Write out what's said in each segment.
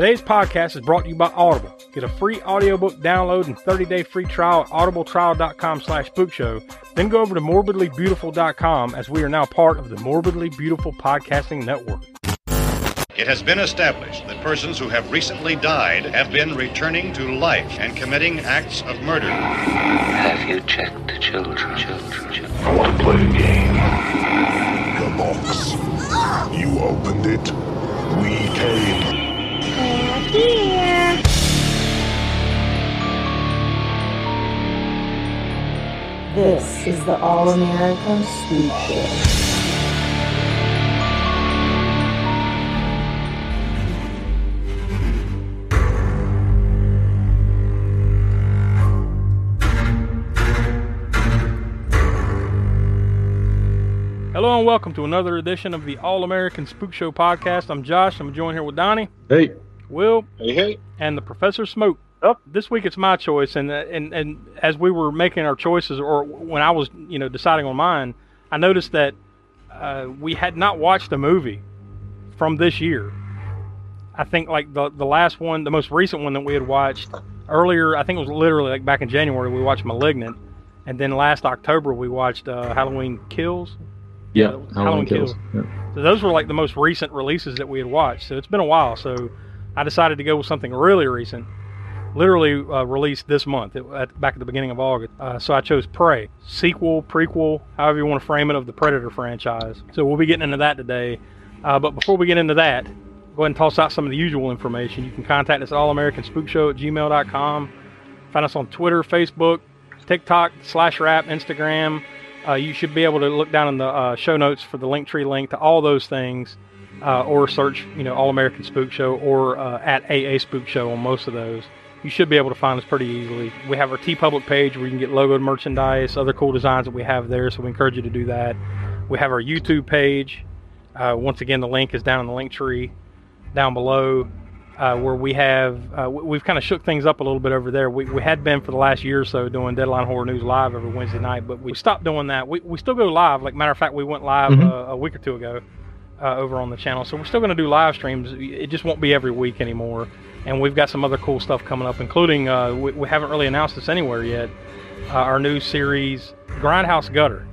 Today's podcast is brought to you by Audible. Get a free audiobook download and 30-day free trial at audibletrial.com slash spookshow. Then go over to morbidlybeautiful.com as we are now part of the Morbidly Beautiful Podcasting Network. It has been established that persons who have recently died have been returning to life and committing acts of murder. Have you checked the children, children, children? I want to play a game. The box. You opened it. We came. Here. This is the All American Spook Show. Hello and welcome to another edition of the All American Spook Show podcast. I'm Josh. I'm joined here with Donnie, Hey, Will, hey, hey. and the Professor Smoke. Yep. This week it's my choice, and and and as we were making our choices, or when I was you know deciding on mine, I noticed that uh, we had not watched a movie from this year. I think like the the last one, the most recent one that we had watched earlier, I think it was literally like back in January. We watched *Malignant*, and then last October we watched uh, *Halloween Kills*. Yeah, Halloween Halloween Kills. kills. Yeah. So those were like the most recent releases that we had watched. So it's been a while. So I decided to go with something really recent, literally uh, released this month, at, at, back at the beginning of August. Uh, so I chose Prey, sequel, prequel, however you want to frame it, of the Predator franchise. So we'll be getting into that today. Uh, but before we get into that, go ahead and toss out some of the usual information. You can contact us at allamericanspookshow at gmail.com. Find us on Twitter, Facebook, TikTok, slash rap, Instagram. Uh, you should be able to look down in the uh, show notes for the link tree link to all those things, uh, or search, you know, All American Spook Show or uh, at AA Spook Show on most of those. You should be able to find us pretty easily. We have our TeePublic page where you can get logoed merchandise, other cool designs that we have there, so we encourage you to do that. We have our YouTube page. Uh, once again, the link is down in the link tree down below uh, where we have uh, we- we've kind of shook things up a little bit over there. We, we had been for the last year or so doing Deadline Horror News live every Wednesday night, but we stopped doing that. We, we still go live. Like matter of fact, we went live Mhm. uh, a week or two ago uh, over on the channel. So we're still going to do live streams. It just won't be every week anymore. And we've got some other cool stuff coming up, including uh, we, we haven't really announced this anywhere yet. Uh, our new series, Grindhouse Gutter,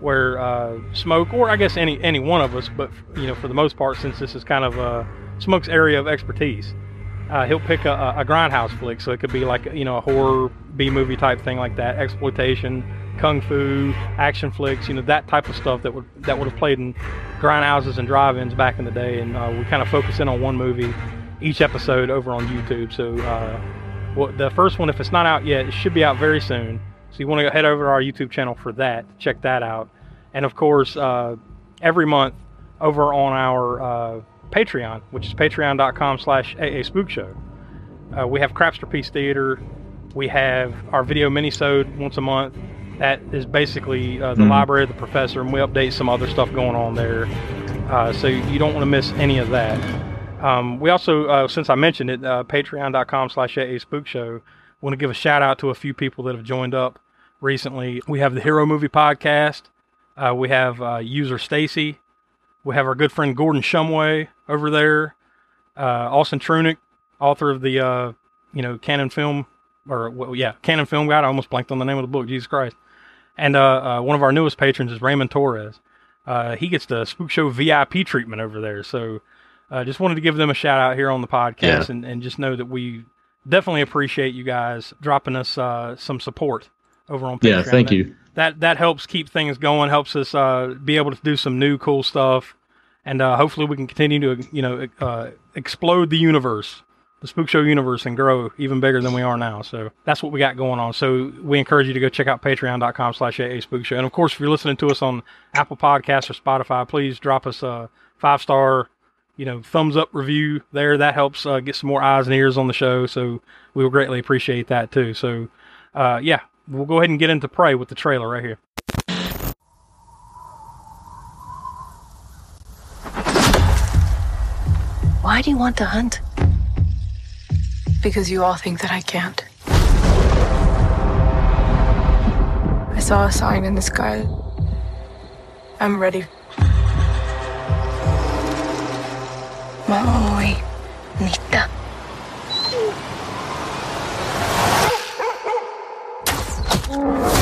where uh, Smoke, or I guess any any one of us, but you know for the most part, since this is kind of uh, Smoke's area of expertise, uh, he'll pick a, a a grindhouse flick. So it could be like you know a horror B movie type thing like that, exploitation, kung fu, action flicks, you know that type of stuff that would that would have played in grindhouses and drive-ins back in the day. And uh, we kind of focus in on one movie each episode over on YouTube. So uh, well, the first one, if it's not out yet, it should be out very soon. So you want to head over to our YouTube channel for that. Check that out. And of course, uh, every month over on our uh, Patreon, which is patreon.com slash AA. Uh, we have Crapster Piece Theater. We have our video minisode once a month. That is basically uh, the Mhm. library of the professor, and we update some other stuff going on there. Uh, so you don't want to miss any of that. Um, we also, uh, since I mentioned it, uh, patreon.com slash AA Spook Show, want to give a shout out to a few people that have joined up recently. We have the Hero Movie Podcast. Uh, we have uh, user Stacy. We have our good friend Gordon Shumway over there. Uh, Austin Trunick, author of the uh, you know Cannon Film or well, yeah Cannon Film Guide. I almost blanked on the name of the book. Jesus Christ! And uh, uh, one of our newest patrons is Raymond Torres. Uh, he gets the Spook Show VIP treatment over there. So uh, just wanted to give them a shout out here on the podcast Yeah. and, and just know that we definitely appreciate you guys dropping us uh, some support over on Patreon. Yeah, thank That- you. that that helps keep things going, helps us uh, be able to do some new cool stuff, and uh, hopefully we can continue to you know uh, explode the universe, the Spook Show universe, and grow even bigger than we are now. So that's what we got going on. So we encourage you to go check out Patreon.com/slash AA Spook Show, and of course if you're listening to us on Apple Podcasts or Spotify, please drop us a five star. You know, thumbs up review there. That helps uh, get some more eyes and ears on the show. So we will greatly appreciate that too. So, uh, yeah, we'll go ahead and get into Prey with the trailer right here. Why do you want to hunt? because you all think that I can't. I saw a sign in the sky. I'm ready. Maui Nita.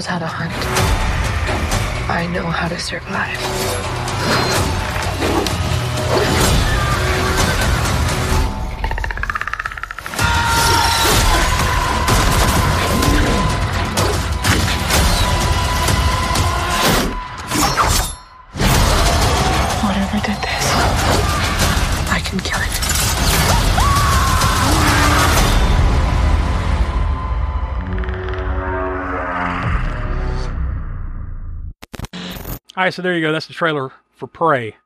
Knows how to hunt. I know how to survive. All right, so there you go. That's the trailer for Prey,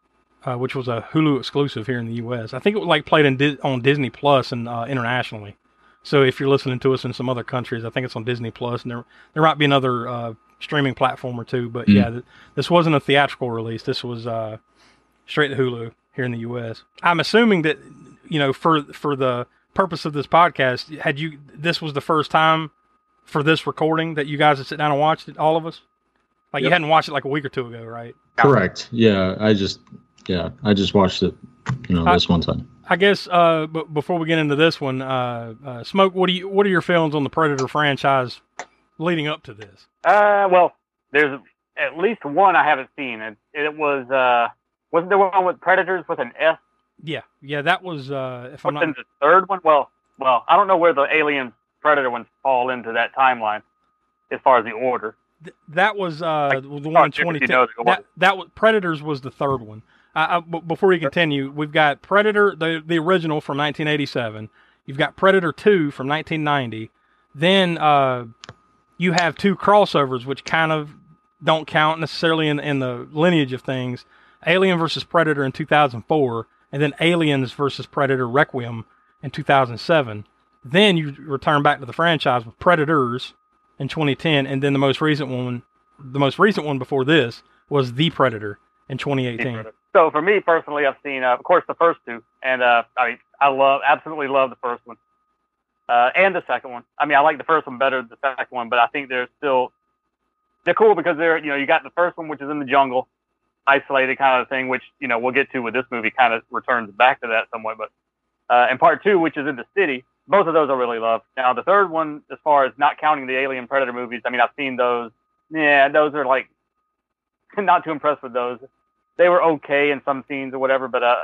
uh, which was a Hulu exclusive here in the U.S. I think it was like played in Di- on Disney Plus and uh, internationally. So if you're listening to us in some other countries, I think it's on Disney Plus, and there there might be another uh, streaming platform or two. But yeah, th- this wasn't a theatrical release. This was uh, straight to Hulu here in the U.S. I'm assuming that you know for for the purpose of this podcast, had you this was the first time for this recording that you guys had sit down and watched it, all of us. Like you hadn't watched it like a week or two ago, right? Correct. Yeah, I just yeah, I just watched it, you know, I- this one time. I guess uh, b- before we get into this one, uh, uh, smoke. What do you what are your feelings on the Predator franchise leading up to this? Uh, well, there's at least one I haven't seen. It, it was uh, wasn't there one with Predators with an S? Yeah, yeah, that was uh, if I'm What's not in the third one? Well, well, I don't know where the Alien Predator ones fall into that timeline as far as the order. Th- that was uh, Like, the one in Star Trek, if you 2010. know that that was Predators was the third one. Before you continue, we've got Predator, the the original from 1987. You've got Predator 2 from 1990. Then uh, you have two crossovers, which kind of don't count necessarily in in the lineage of things. Alien versus Predator in 2004, and then Aliens versus Predator Requiem in 2007. Then you return back to the franchise with Predators in 2010, and then the most recent one, the most recent one before this was The Predator in 2018. So for me personally, I've seen, uh, of course, the first two, and uh, I mean, I love, absolutely love the first one, uh, and the second one. I mean, I like the first one better than the second one, but I think they're still, they're cool because they're, you know, you got the first one which is in the jungle, isolated kind of thing, which you know we'll get to with this movie, kind of returns back to that somewhat, but uh, and part two, which is in the city. Both of those I really love. Now the third one, as far as not counting the Alien Predator movies, I mean, I've seen those. Yeah, those are like not too impressed with those they were okay in some scenes or whatever. But uh,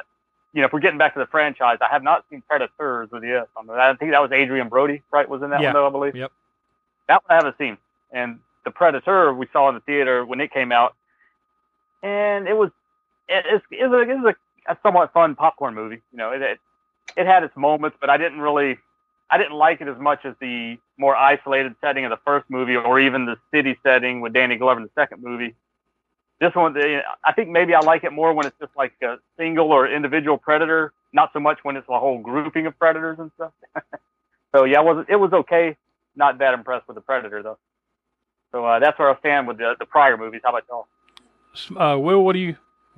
you know, if we're getting back to the franchise, I have not seen Predators with the S on. I think that was Adrien Brody, right? Was in that Yeah. one though, I believe. Yep. That one I haven't seen. And the Predator we saw in the theater when it came out, and it was it, it's it was, a, it was a, a somewhat fun popcorn movie. You know, it, it it had its moments, but I didn't really. I didn't like it as much as the more isolated setting of the first movie, or even the city setting with Danny Glover in the second movie. This one i think maybe i like it more when it's just like a single or individual predator not so much when it's a whole grouping of predators and stuff. So yeah it was it was okay. Not that impressed with the predator though. So uh, that's where i stand with the, the prior movies. How about y'all? Uh, Will, what do you?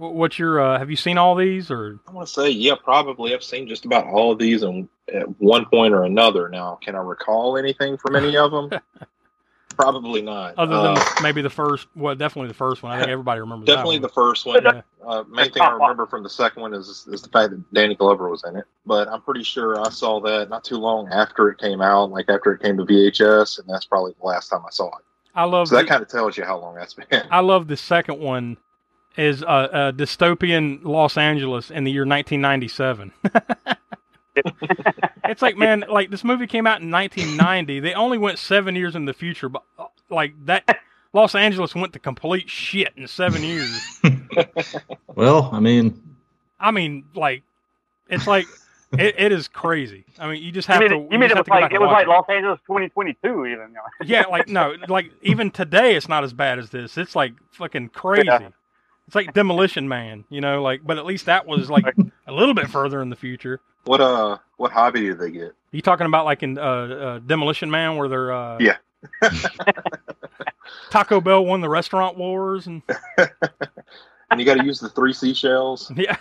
Wh- What's your? Uh, have you seen all these or? I want to say, yeah, probably. I've seen just about all of these on at one point or another. Now, can I recall anything from any of them? probably not. Other than Uh, maybe the first, well, definitely the first one. I think everybody remembers. definitely the first one. Yeah. Uh, main thing I remember from the second one is is the fact that Danny Glover was in it. But I'm pretty sure I saw that not too long after it came out, like after it came to VHS, and that's probably the last time I saw it. I love. So that kind of tells you how long that's been. I love the second one. Is a, a dystopian Los Angeles in the year 1997. it's like, man, like this movie came out in 1990. They only went seven years in the future, but uh, like that, Los Angeles went to complete shit in seven years. Well, I mean, I mean, like, it's like it, it is crazy. I mean, you just You have mean, to. it- you mean just it was to go back like it was like Los Angeles 2022 even? Yeah, like no, like even today it's not as bad as this. It's like fucking crazy. Yeah. It's like Demolition Man, you know, like but at least that was like a little bit further in the future. What uh, what hobby did they get? You talking about like in uh, uh Demolition Man where they're uh Yeah. Taco Bell won the restaurant wars and And you got to use the three seashells. yeah.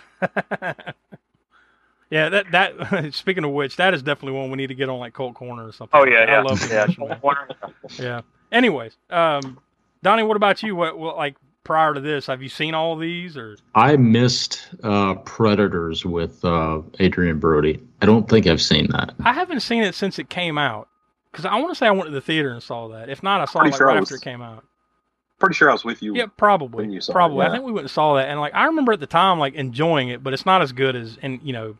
yeah, that that speaking of which, that is definitely one we need to get on like Colt Corner or something. Oh yeah, yeah, love yeah. Demolition Man. Yeah. Anyways, um Donnie, what about you? What, what like prior to this, have you seen all of these or I missed uh, Predators with uh, Adrien Brody. I don't think I've seen that. I haven't seen it since it came out. Because I want to say I went to the theater and saw that. If not, I saw it Pretty like sure right I after was- it came out. Pretty sure I was with you. Yeah, probably. when you saw it, probably. I think we went and saw that, and like I remember at the time like enjoying it, but it's not as good as and you know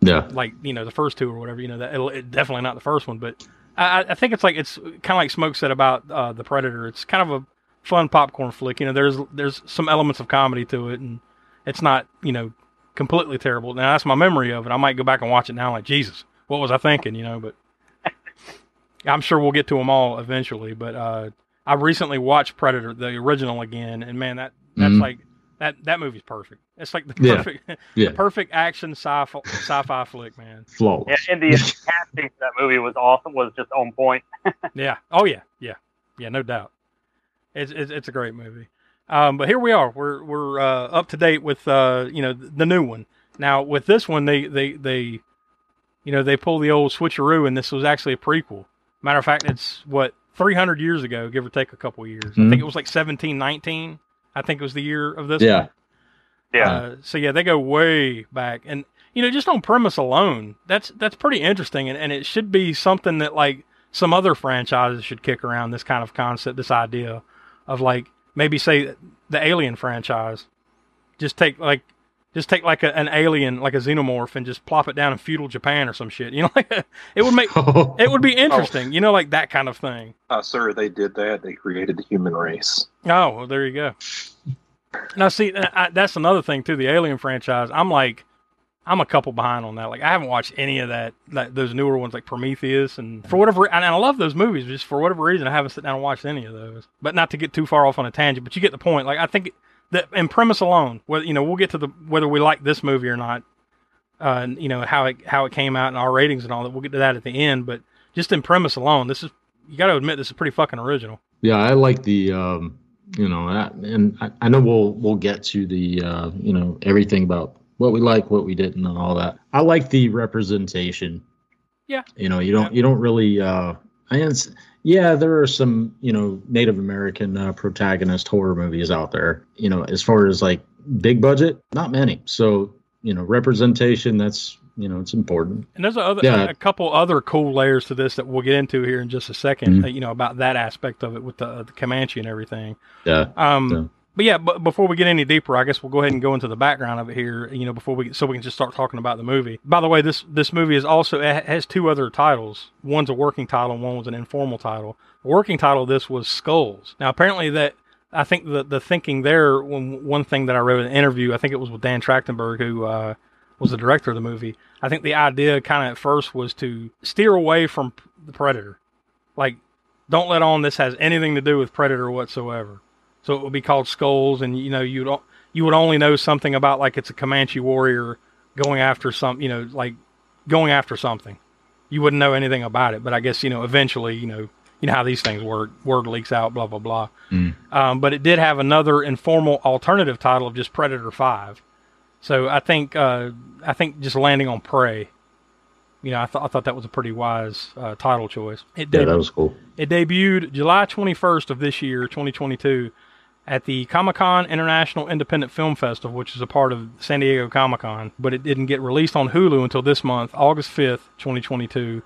Yeah. like you know the first two or whatever. You know that it'll- definitely not the first one, but I, I- I think it's like it's kind of like Smoke said about uh, the Predator. It's kind of a fun popcorn flick. You know, there's there's some elements of comedy to it, and it's not you know completely terrible. Now that's my memory of it. I might go back and watch it now. Like Jesus, what was I thinking? You know, but I'm sure we'll get to them all eventually. But uh, I recently watched Predator, the original again, and man, that that's Mhm. like that that movie's perfect. It's like the Yeah. perfect Yeah. the perfect action sci-fi sci-fi flick, man. Flawless. Yeah, and the casting for that movie was awesome. Was just on point. Yeah. Oh yeah. Yeah. Yeah. No doubt. It's it's, it's a great movie. Um, but here we are. We're we're uh, up to date with uh, you know the new one. Now with this one, they they they, you know, they pull the old switcheroo, and this was actually a prequel. Matter of fact, it's what 300 years ago, give or take a couple of years. I Mhm. think it was like 1719. I think it was the year of this. Yeah. one. Yeah. Uh, so yeah, they go way back, and you know, just on premise alone, that's that's pretty interesting, and, and it should be something that like some other franchises should kick around this kind of concept, this idea of like maybe say the Alien franchise, just take like just take like a, an alien like a xenomorph and just plop it down in feudal Japan or some shit. You know, like it would make it would be interesting. You know, like that kind of thing. Uh, sir, they did that. They created the human race. Oh, well, there you go. Now, see, I, that's another thing too. The Alien franchise, I'm like, I'm a couple behind on that. Like, I haven't watched any of that, that those newer ones like Prometheus, and for whatever, and I love those movies. Just for whatever reason, I haven't sat down and watched any of those. But not to get too far off on a tangent, but you get the point. Like, I think that in premise alone, whether you know, we'll get to the whether we like this movie or not, uh, and you know how it how it came out and our ratings and all that. We'll get to that at the end, but just in premise alone, this is you got to admit this is pretty fucking original. Yeah, I like the um, you know, and I, I know we'll we'll get to the uh, you know everything about what we like, what we didn't, and all that. I like the representation. Yeah. You know, you don't you don't really. Uh, I it's, yeah, there are some you know Native American uh, protagonist horror movies out there. You know, as far as like big budget, not many. So you know, representation that's you know it's important. And there's a, other, Yeah. a couple other cool layers to this that we'll get into here in just a 2nd Mhm. uh, you know, about that aspect of it with the, the Comanche and everything. Yeah. Um, Yeah. But yeah, but before we get any deeper, I guess we'll go ahead and go into the background of it here. You know, before we so we can just start talking about the movie. By the way, this this movie is also has two other titles. One's a working title, and one was an informal title. The working title of this was Skulls. Now, apparently that I think the the thinking there, when one thing that I read in an interview, I think it was with Dan Trachtenberg, who uh, was the director of the movie. I think the idea kind of at first was to steer away from the Predator, like don't let on this has anything to do with Predator whatsoever. So it would be called Skulls, and you know you don't you would only know something about like it's a Comanche warrior going after some you know like going after something. You wouldn't know anything about it, but I guess you know eventually you know you know how these things work. Word leaks out, blah blah blah. Mm. Um, but it did have another informal alternative title of just Predator Five. So I think uh, I think just landing on Prey. You know, I thought I thought that was a pretty wise uh, title choice. It Yeah, did. that was cool. It debuted July 21st of this year, 2022, at the Comic Con International Independent Film Festival, which is a part of San Diego Comic Con. But it didn't get released on Hulu until this month, August 5th, 2022.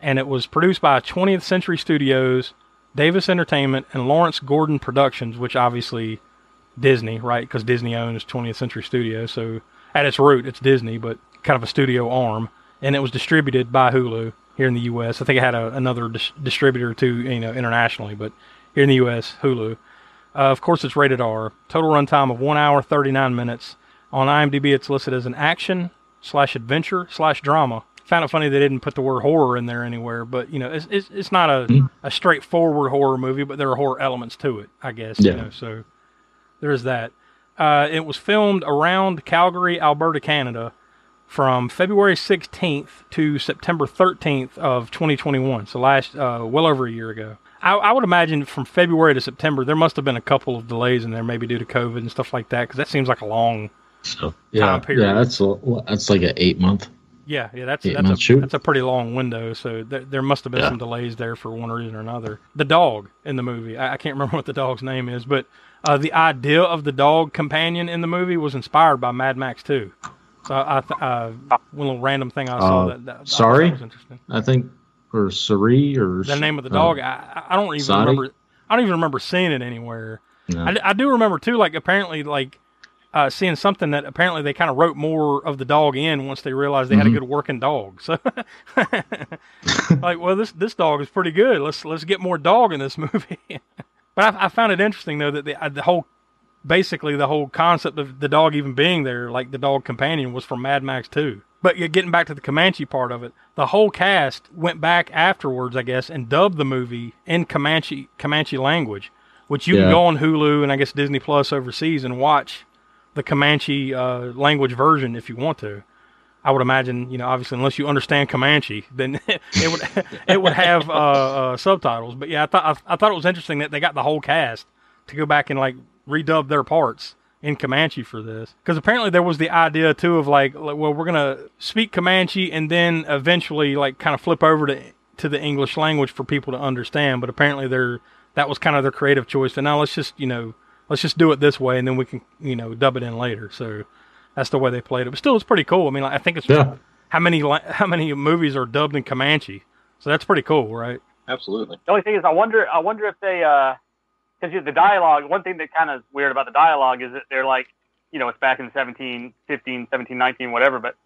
And it was produced by 20th Century Studios, Davis Entertainment, and Lawrence Gordon Productions, which obviously Disney, right? Because Disney owns 20th Century Studios. So at its root, it's Disney, but kind of a studio arm. And it was distributed by Hulu here in the U.S. I think it had a, another dis- distributor too, you know, internationally, but here in the U.S., Hulu. Uh, of course, it's rated R. Total runtime of one hour thirty nine minutes. On IMDb, it's listed as an action slash adventure slash drama. Found it funny they didn't put the word horror in there anywhere, but you know, it's it's, it's not a, Mhm. a straightforward horror movie, but there are horror elements to it, I guess. Yeah. You know, so there is that. Uh, it was filmed around Calgary, Alberta, Canada, from February 16th to September 13th of 2021. So last, uh, well over a year ago. I, I would imagine from February to September there must have been a couple of delays in there, maybe due to COVID and stuff like that, because that seems like a long. So yeah, Time period. yeah, that's a, that's like an eight month. Yeah, yeah, that's Eight that's a, shoot. that's a pretty long window. So there, there must have been Yeah. some delays there for one reason or another. The dog in the movie, I, I can't remember what the dog's name is, but uh, the idea of the dog companion in the movie was inspired by Mad Max 2. So I, th- uh, one little random thing I saw Uh, that, that I sorry, that was interesting. I think, or Sari, or The name of the uh, dog, I, I don't even Sadi? remember. I don't even remember seeing it anywhere. No. I, I do remember too, like apparently, like uh, seeing something that apparently they kind of wrote more of the dog in once they realized they had a Mhm. good working dog. So, like, well, this this dog is pretty good. Let's let's get more dog in this movie. but I, I found it interesting though that the uh, the whole basically the whole concept of the dog even being there, like the dog companion, was from Mad Max 2. But getting back to the Comanche part of it, the whole cast went back afterwards, I guess, and dubbed the movie in Comanche Comanche language, which you Yeah. can go on Hulu and I guess Disney Plus overseas and watch the Comanche uh, language version if you want to. I would imagine, you know, obviously, unless you understand Comanche, then it would it would have uh, uh, subtitles. But yeah, I thought I, I thought it was interesting that they got the whole cast to go back and like redub their parts in Comanche for this, because apparently there was the idea too of like, like, well, we're gonna speak Comanche and then eventually like kind of flip over to to the English language for people to understand. But apparently, they're that was kind of their creative choice. And now let's just you know let's just do it this way, and then we can you know dub it in later. So that's the way they played it. But still, it's pretty cool. I mean, like, I think it's Yeah. how many how many movies are dubbed in Comanche. So that's pretty cool, right? Absolutely. The only thing is, I wonder, I wonder if they, uh, because the dialogue. One thing that kind of is weird about the dialogue is that they're like, you know, it's back in 17, 15, 17, 19, whatever. But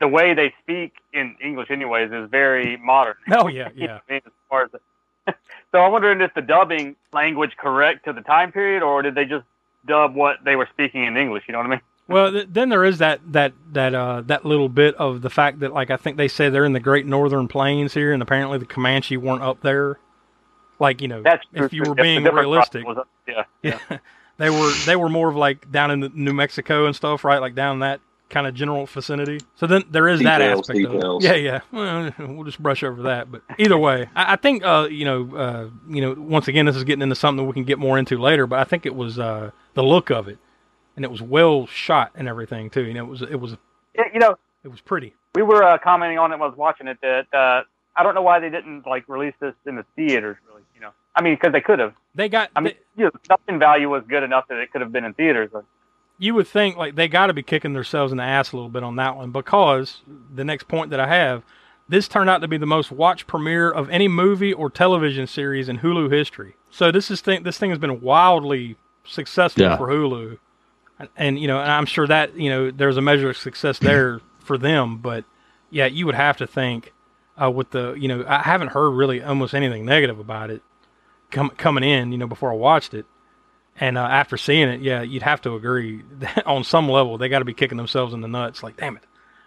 the way they speak in English, anyways, is very modern. Oh yeah, yeah. I mean, as far as the, so I'm wondering if the dubbing language correct to the time period, or did they just dub what they were speaking in English? You know what I mean? Well, th- then there is that that that uh that little bit of the fact that like I think they say they're in the Great Northern Plains here, and apparently the Comanche weren't up there. Like you know, That's if you were being realistic, was up- yeah, yeah, they were they were more of like down in the New Mexico and stuff, right? Like down that kind of general vicinity. So then there is that aspect details. of it. Yeah, yeah. Well, we'll just brush over that. But either way, I, I think uh, you know, uh, you know, once again, this is getting into something that we can get more into later. But I think it was uh, the look of it, and it was well shot and everything too. You know, it was it was Yeah, you know, it was pretty. we were uh, commenting on it when I was watching it that uh, I don't know why they didn't like release this in the theaters. Really, you know, I mean, because they could have. They got. I mean, you know, the production value was good enough that it could have been in theaters. But you would think like they got to be kicking themselves in the ass a little bit on that one because the next point that I have, this turned out to be the most watched premiere of any movie or television series in Hulu history. So this is thing this thing has been wildly successful Yeah. for Hulu, and, and you know, and I'm sure that you know there's a measure of success there for them. But yeah, you would have to think uh, with the you know I haven't heard really almost anything negative about it com- coming in you know before I watched it. And uh, after seeing it, yeah, you'd have to agree that on some level they got to be kicking themselves in the nuts. Like, damn it,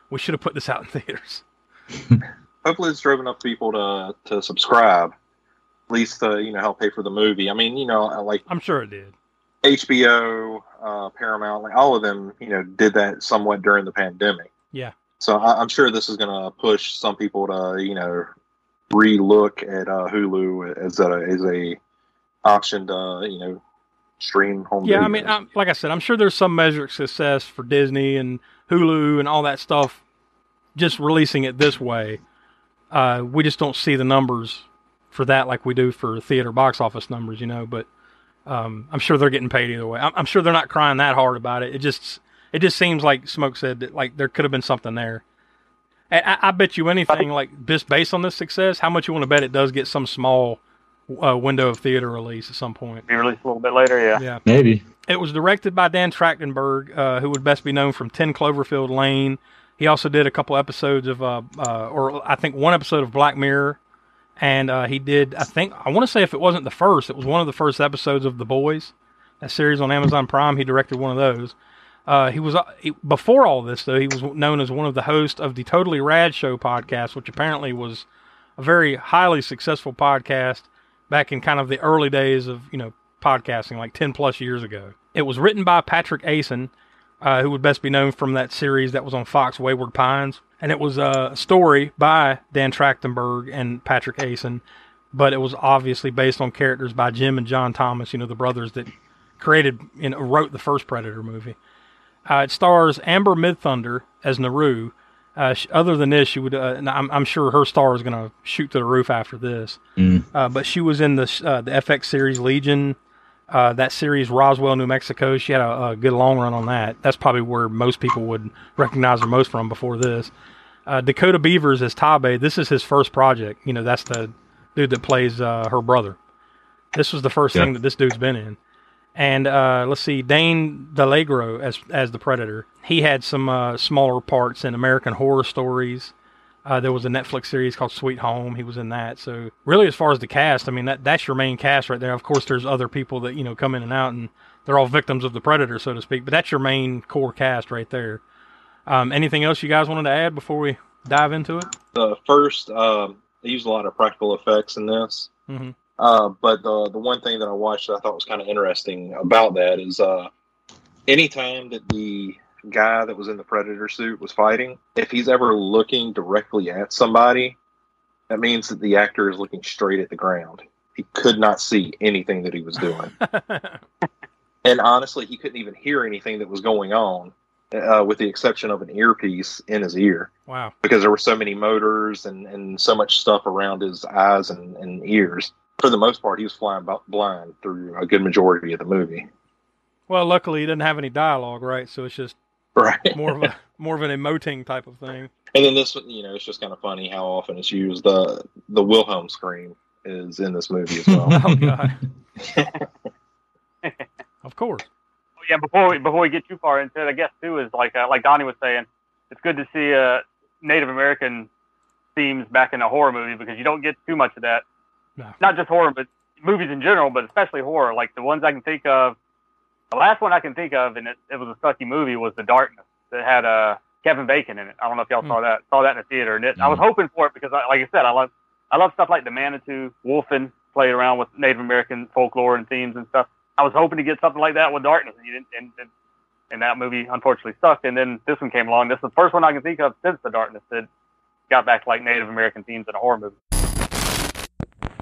we should have put this out in theaters. Hopefully, it's drove enough people to to subscribe, at least to you know help pay for the movie. I mean, you know, like I'm sure it did. HBO, uh, Paramount, like all of them, you know, did that somewhat during the pandemic. Yeah. So I, I'm sure this is going to push some people to you know relook at uh, Hulu as a as a option to you know stream home. Yeah, I mean, I'm, like I said, I'm sure there's some measure of success for Disney and Hulu and all that stuff just releasing it this way. Uh, we just don't see the numbers for that like we do for theater box office numbers, you know. But um, I'm sure they're getting paid either way. I'm, I'm sure they're not crying that hard about it. It just it just seems like Smoke said that like there could have been something there. And I, I bet you anything like just based on this success, how much you want to bet it does get some small uh, window of theater release at some point. be released a little bit later. Yeah. Yeah. Maybe. It was directed by Dan Trachtenberg, uh, who would best be known from 10 Cloverfield Lane. He also did a couple episodes of, uh, uh, or I think one episode of Black Mirror. And uh, he did, I think, I want to say if it wasn't the first, it was one of the first episodes of The Boys, that series on Amazon Prime. He directed one of those. Uh, he was uh, he, before all this though. He was known as one of the hosts of the Totally Rad Show podcast, which apparently was a very highly successful podcast back in kind of the early days of you know podcasting, like ten plus years ago. It was written by Patrick Aison, uh, who would best be known from that series that was on Fox, Wayward Pines, and it was a story by Dan Trachtenberg and Patrick Aison, but it was obviously based on characters by Jim and John Thomas, you know the brothers that created and wrote the first Predator movie. Uh, it stars Amber Midthunder as Naru. Uh, she, other than this, she would. Uh, I'm, I'm, sure her star is going to shoot to the roof after this. Mm. but she was in the the FX series Legion. that series Roswell, New Mexico. She had a, a, good long run on that. That's probably where most people would recognize her most from before this. Dakota Beavers as Taabe. This is his first project. You know, that's the dude that plays her brother. This was the first thing that this dude's been in and uh, let's see, Dane DiLiegro as as the Predator. He had some uh, smaller parts in American Horror Stories. Uh, there was a Netflix series called Sweet Home. He was in that. So really, as far as the cast, I mean that that's your main cast right there. Of course, there's other people that you know come in and out, and they're all victims of the Predator, so to speak. But that's your main core cast right there. Um, anything else you guys wanted to add before we dive into it? The first, um, they used a lot of practical effects in this. Mm-hmm. Uh, but the the one thing that I watched that I thought was kind of interesting about that is uh, anytime that the guy that was in the predator suit was fighting, if he's ever looking directly at somebody, that means that the actor is looking straight at the ground. He could not see anything that he was doing, and honestly, he couldn't even hear anything that was going on. Uh, with the exception of an earpiece in his ear. Wow. Because there were so many motors and, and so much stuff around his eyes and, and ears for the most part, he was flying blind through a good majority of the movie. Well, luckily, he didn't have any dialogue, right? So it's just right more of a more of an emoting type of thing. And then this, you know, it's just kind of funny how often it's used. the The Wilhelm scream is in this movie as well. oh God! of course. Oh, yeah, before we before we get too far into it, I guess too is like uh, like Donnie was saying, it's good to see uh, Native American themes back in a horror movie because you don't get too much of that no. Not just horror, but movies in general, but especially horror. Like the ones I can think of, the last one I can think of, and it, it was a sucky movie, was The Darkness that had uh, Kevin Bacon in it. I don't know if y'all mm. saw that. Saw that in the theater, and it, mm. I was hoping for it because, I, like I said, I love I love stuff like the Manitou, Wolfen, played around with Native American folklore and themes and stuff. I was hoping to get something like that with Darkness, and, and, and, and that movie unfortunately sucked. And then this one came along. This is the first one I can think of since The Darkness that got back to like Native American themes in a horror movie.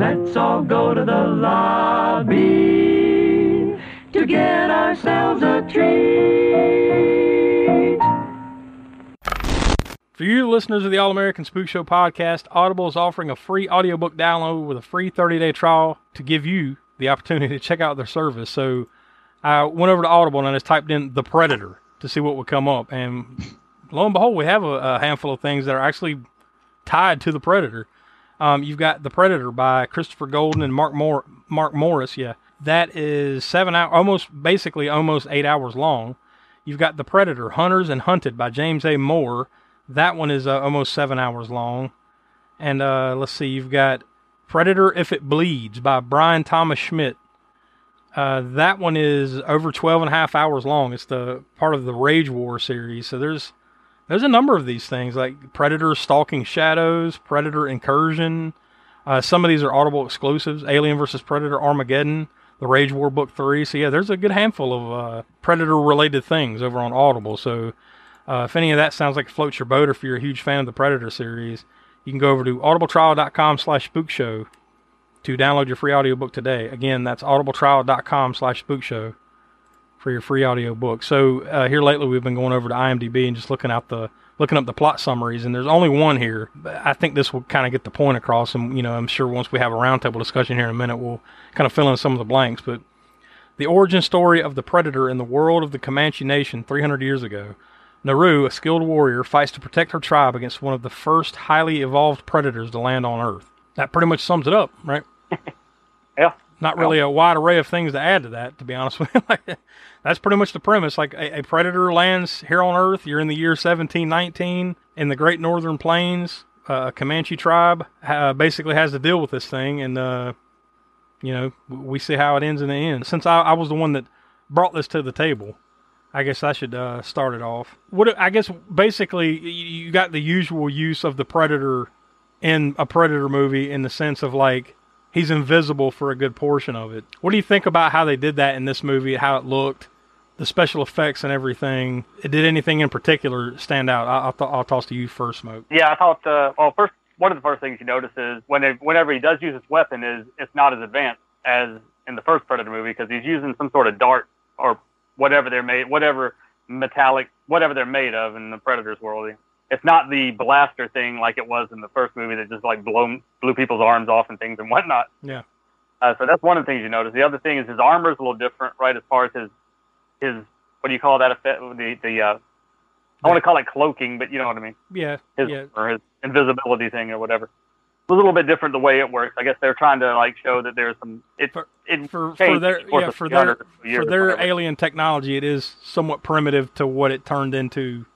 Let's all go to the lobby to get ourselves a treat. For you listeners of the All American Spook Show podcast, Audible is offering a free audiobook download with a free 30 day trial to give you the opportunity to check out their service. So I went over to Audible and I just typed in The Predator to see what would come up. And lo and behold, we have a, a handful of things that are actually tied to The Predator. Um, you've got The Predator by Christopher Golden and Mark Mor- Mark Morris. Yeah, that is seven hours, almost basically almost eight hours long. You've got The Predator, Hunters and Hunted by James A. Moore. That one is uh, almost seven hours long. And uh, let's see, you've got Predator If It Bleeds by Bryan Thomas Schmidt. Uh, that one is over 12 and a half hours long. It's the part of the Rage War series. So there's there's a number of these things like Predator Stalking Shadows, Predator Incursion. Uh, some of these are Audible exclusives Alien vs. Predator Armageddon, The Rage War Book 3. So, yeah, there's a good handful of uh, Predator related things over on Audible. So, uh, if any of that sounds like floats your boat or if you're a huge fan of the Predator series, you can go over to audibletrial.com slash spookshow to download your free audiobook today. Again, that's audibletrial.com slash spookshow for your free audio book. So uh, here lately, we've been going over to IMDb and just looking out the looking up the plot summaries, and there's only one here. I think this will kind of get the point across, and you know, I'm sure once we have a roundtable discussion here in a minute, we'll kind of fill in some of the blanks. But The origin story of the predator in the world of the Comanche Nation 300 years ago. Naru, a skilled warrior, fights to protect her tribe against one of the first highly evolved predators to land on Earth. That pretty much sums it up, right? yeah. Not really a wide array of things to add to that, to be honest with you. That's pretty much the premise. Like a, a predator lands here on Earth. You're in the year 1719 in the Great Northern Plains. Uh, a Comanche tribe uh, basically has to deal with this thing, and uh, you know we see how it ends in the end. Since I, I was the one that brought this to the table, I guess I should uh, start it off. What I guess basically you got the usual use of the predator in a predator movie in the sense of like he's invisible for a good portion of it. What do you think about how they did that in this movie? How it looked, the special effects and everything. Did anything in particular stand out? I'll, I'll, I'll toss to you first, Smoke. Yeah, I thought. Uh, well, first, one of the first things you notice is when it, whenever he does use his weapon, is it's not as advanced as in the first Predator movie because he's using some sort of dart or whatever they're made, whatever metallic, whatever they're made of in the Predator's world. It's not the blaster thing like it was in the first movie that just like blew blew people's arms off and things and whatnot. Yeah. Uh, so that's one of the things you notice. The other thing is his armor is a little different, right? As far as his his what do you call that effect? The the uh, I want to call it cloaking, but you know what I mean. Yeah. His yeah. or his invisibility thing or whatever. It's a little bit different the way it works. I guess they're trying to like show that there's some it for, it for, for their the yeah for their for their alien technology. It is somewhat primitive to what it turned into.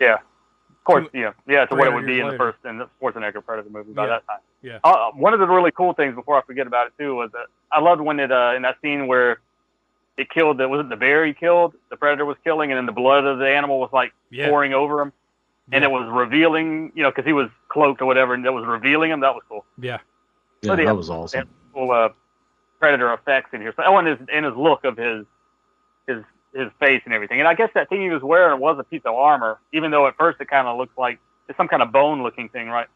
Yeah. Of course, yeah, yeah, to what it would be in the later. first in the Schwarzenegger Predator movie by Yeah. that time. Yeah. Uh, one of the really cool things before I forget about it too was that I loved when it uh, in that scene where it killed the was it the bear he killed the predator was killing and then the blood of the animal was like Yeah. pouring over him and Yeah. it was revealing you know because he was cloaked or whatever and it was revealing him that was cool. Yeah. Yeah, they that have- was awesome. have Cool uh, predator effects in here. So oh, and his and his look of his his his face and everything. And I guess that thing he was wearing was a piece of armor, even though at first it kind of looked like it's some kind of bone looking thing, right?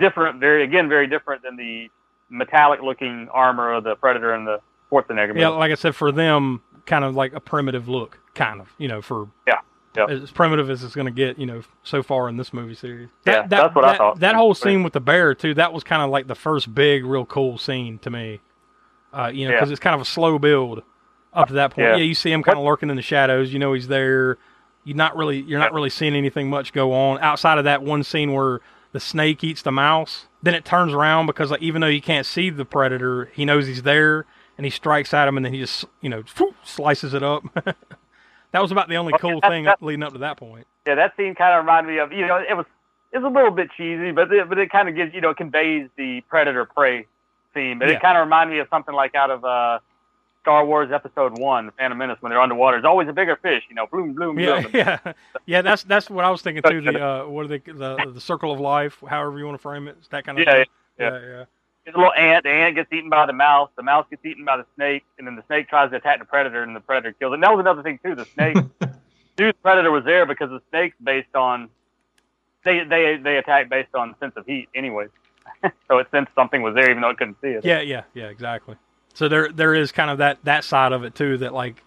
Different, very again, very different than the metallic looking armor of the Predator and the Schwarzenegger movie. Yeah, like I said, for them, kind of like a primitive look, kind of, you know, for yeah, yeah. as primitive as it's going to get, you know, so far in this movie series. Yeah, that's what I that, thought. That whole scene with the bear too, that was kind of like the first big, real cool scene to me. Uh, you know, because Yeah. it's kind of a slow build up to that point. Yeah. Yeah, you see him kind of lurking in the shadows. You know, he's there. You're not really, you're not really seeing anything much go on outside of that one scene where the snake eats the mouse. Then it turns around because like even though you can't see the predator, he knows he's there and he strikes at him and then he just you know slices it up. that was about the only Okay, cool that- thing that- leading up to that point. Yeah, that scene kind of reminded me of you know it was it was a little bit cheesy, but it, but it kind of gives you know it conveys the predator prey theme. But Yeah. it kind of reminded me of something like out of uh, Star Wars Episode One, The Phantom Menace, when they're underwater. There's always a bigger fish, you know, bloom, bloom, Yeah, bloom. yeah, yeah. That's that's what I was thinking too. The uh, what are they the the circle of life, however you want to frame it, it's that kind of Yeah, thing. yeah. yeah, yeah. There's a little ant. The ant gets eaten by the mouse. The mouse gets eaten by the snake, and then the snake tries to attack the predator, and the predator kills it. And that was another thing too. The snake, dude, the predator was there because the snake's based on they they they attack based on sense of heat, anyways. so it sensed something was there, even though it couldn't see it. Yeah, yeah, yeah, exactly. So there there is kind of that that side of it too that like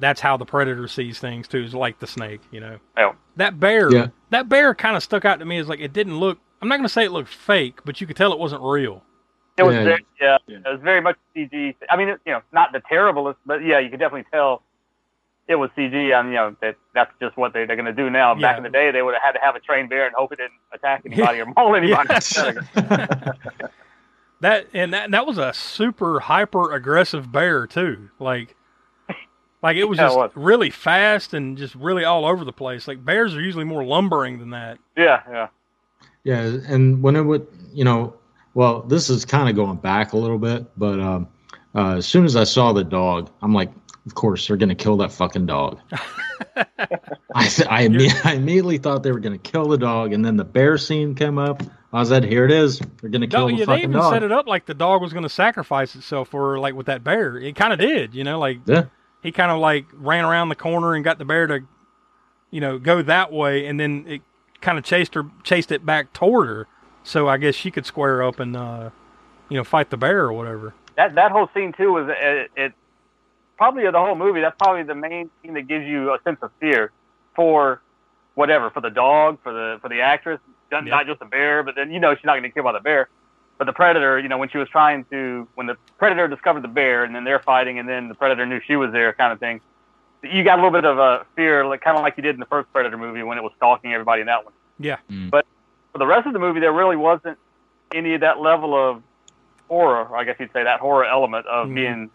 that's how the predator sees things too is like the snake, you know. Yeah. That bear Yeah. that bear kind of stuck out to me as like it didn't look I'm not going to say it looked fake, but you could tell it wasn't real. It was Yeah. very, yeah, it was very much CG. I mean, it, you know, not the terriblest, but yeah, you could definitely tell it was CG. And you know, that that's just what they, they're going to do now. Yeah. Back in the day, they would have had to have a trained bear and hope it didn't attack anybody or maul anybody. That and that that was a super hyper aggressive bear too. Like like it was Yeah, it just was. really fast and just really all over the place. Like bears are usually more lumbering than that. yeah, yeah, Yeah, and when it would, you know, well, this is kind of going back a little bit, but um, uh, as soon as I saw the dog, I'm like, of course they're gonna kill that fucking dog. I th- I, imme- I immediately thought they were gonna kill the dog, and then the bear scene came up. I said, here it is. They're gonna kill No, the yeah, they fucking even dog. set it up like the dog was going to sacrifice itself for like with that bear. It kind of did, you know, like Yeah. he kind of like ran around the corner and got the bear to, you know, go that way, and then it kind of chased her, chased it back toward her. So I guess she could square up and, uh, you know, fight the bear or whatever. that that whole scene too was it, it probably of the whole movie. That's probably the main thing that gives you a sense of fear for whatever for the dog, for the for the actress, not, Yeah. not just the bear, but then you know she's not going to get killed by the bear. But the predator, you know, when she was trying to, when the predator discovered the bear, and then they're fighting, and then the predator knew she was there, kind of thing. You got a little bit of a fear, like kind of like you did in the first Predator movie when it was stalking everybody in that one. Yeah. But for the rest of the movie, there really wasn't any of that level of horror, or I guess you'd say that horror element of Mhm. being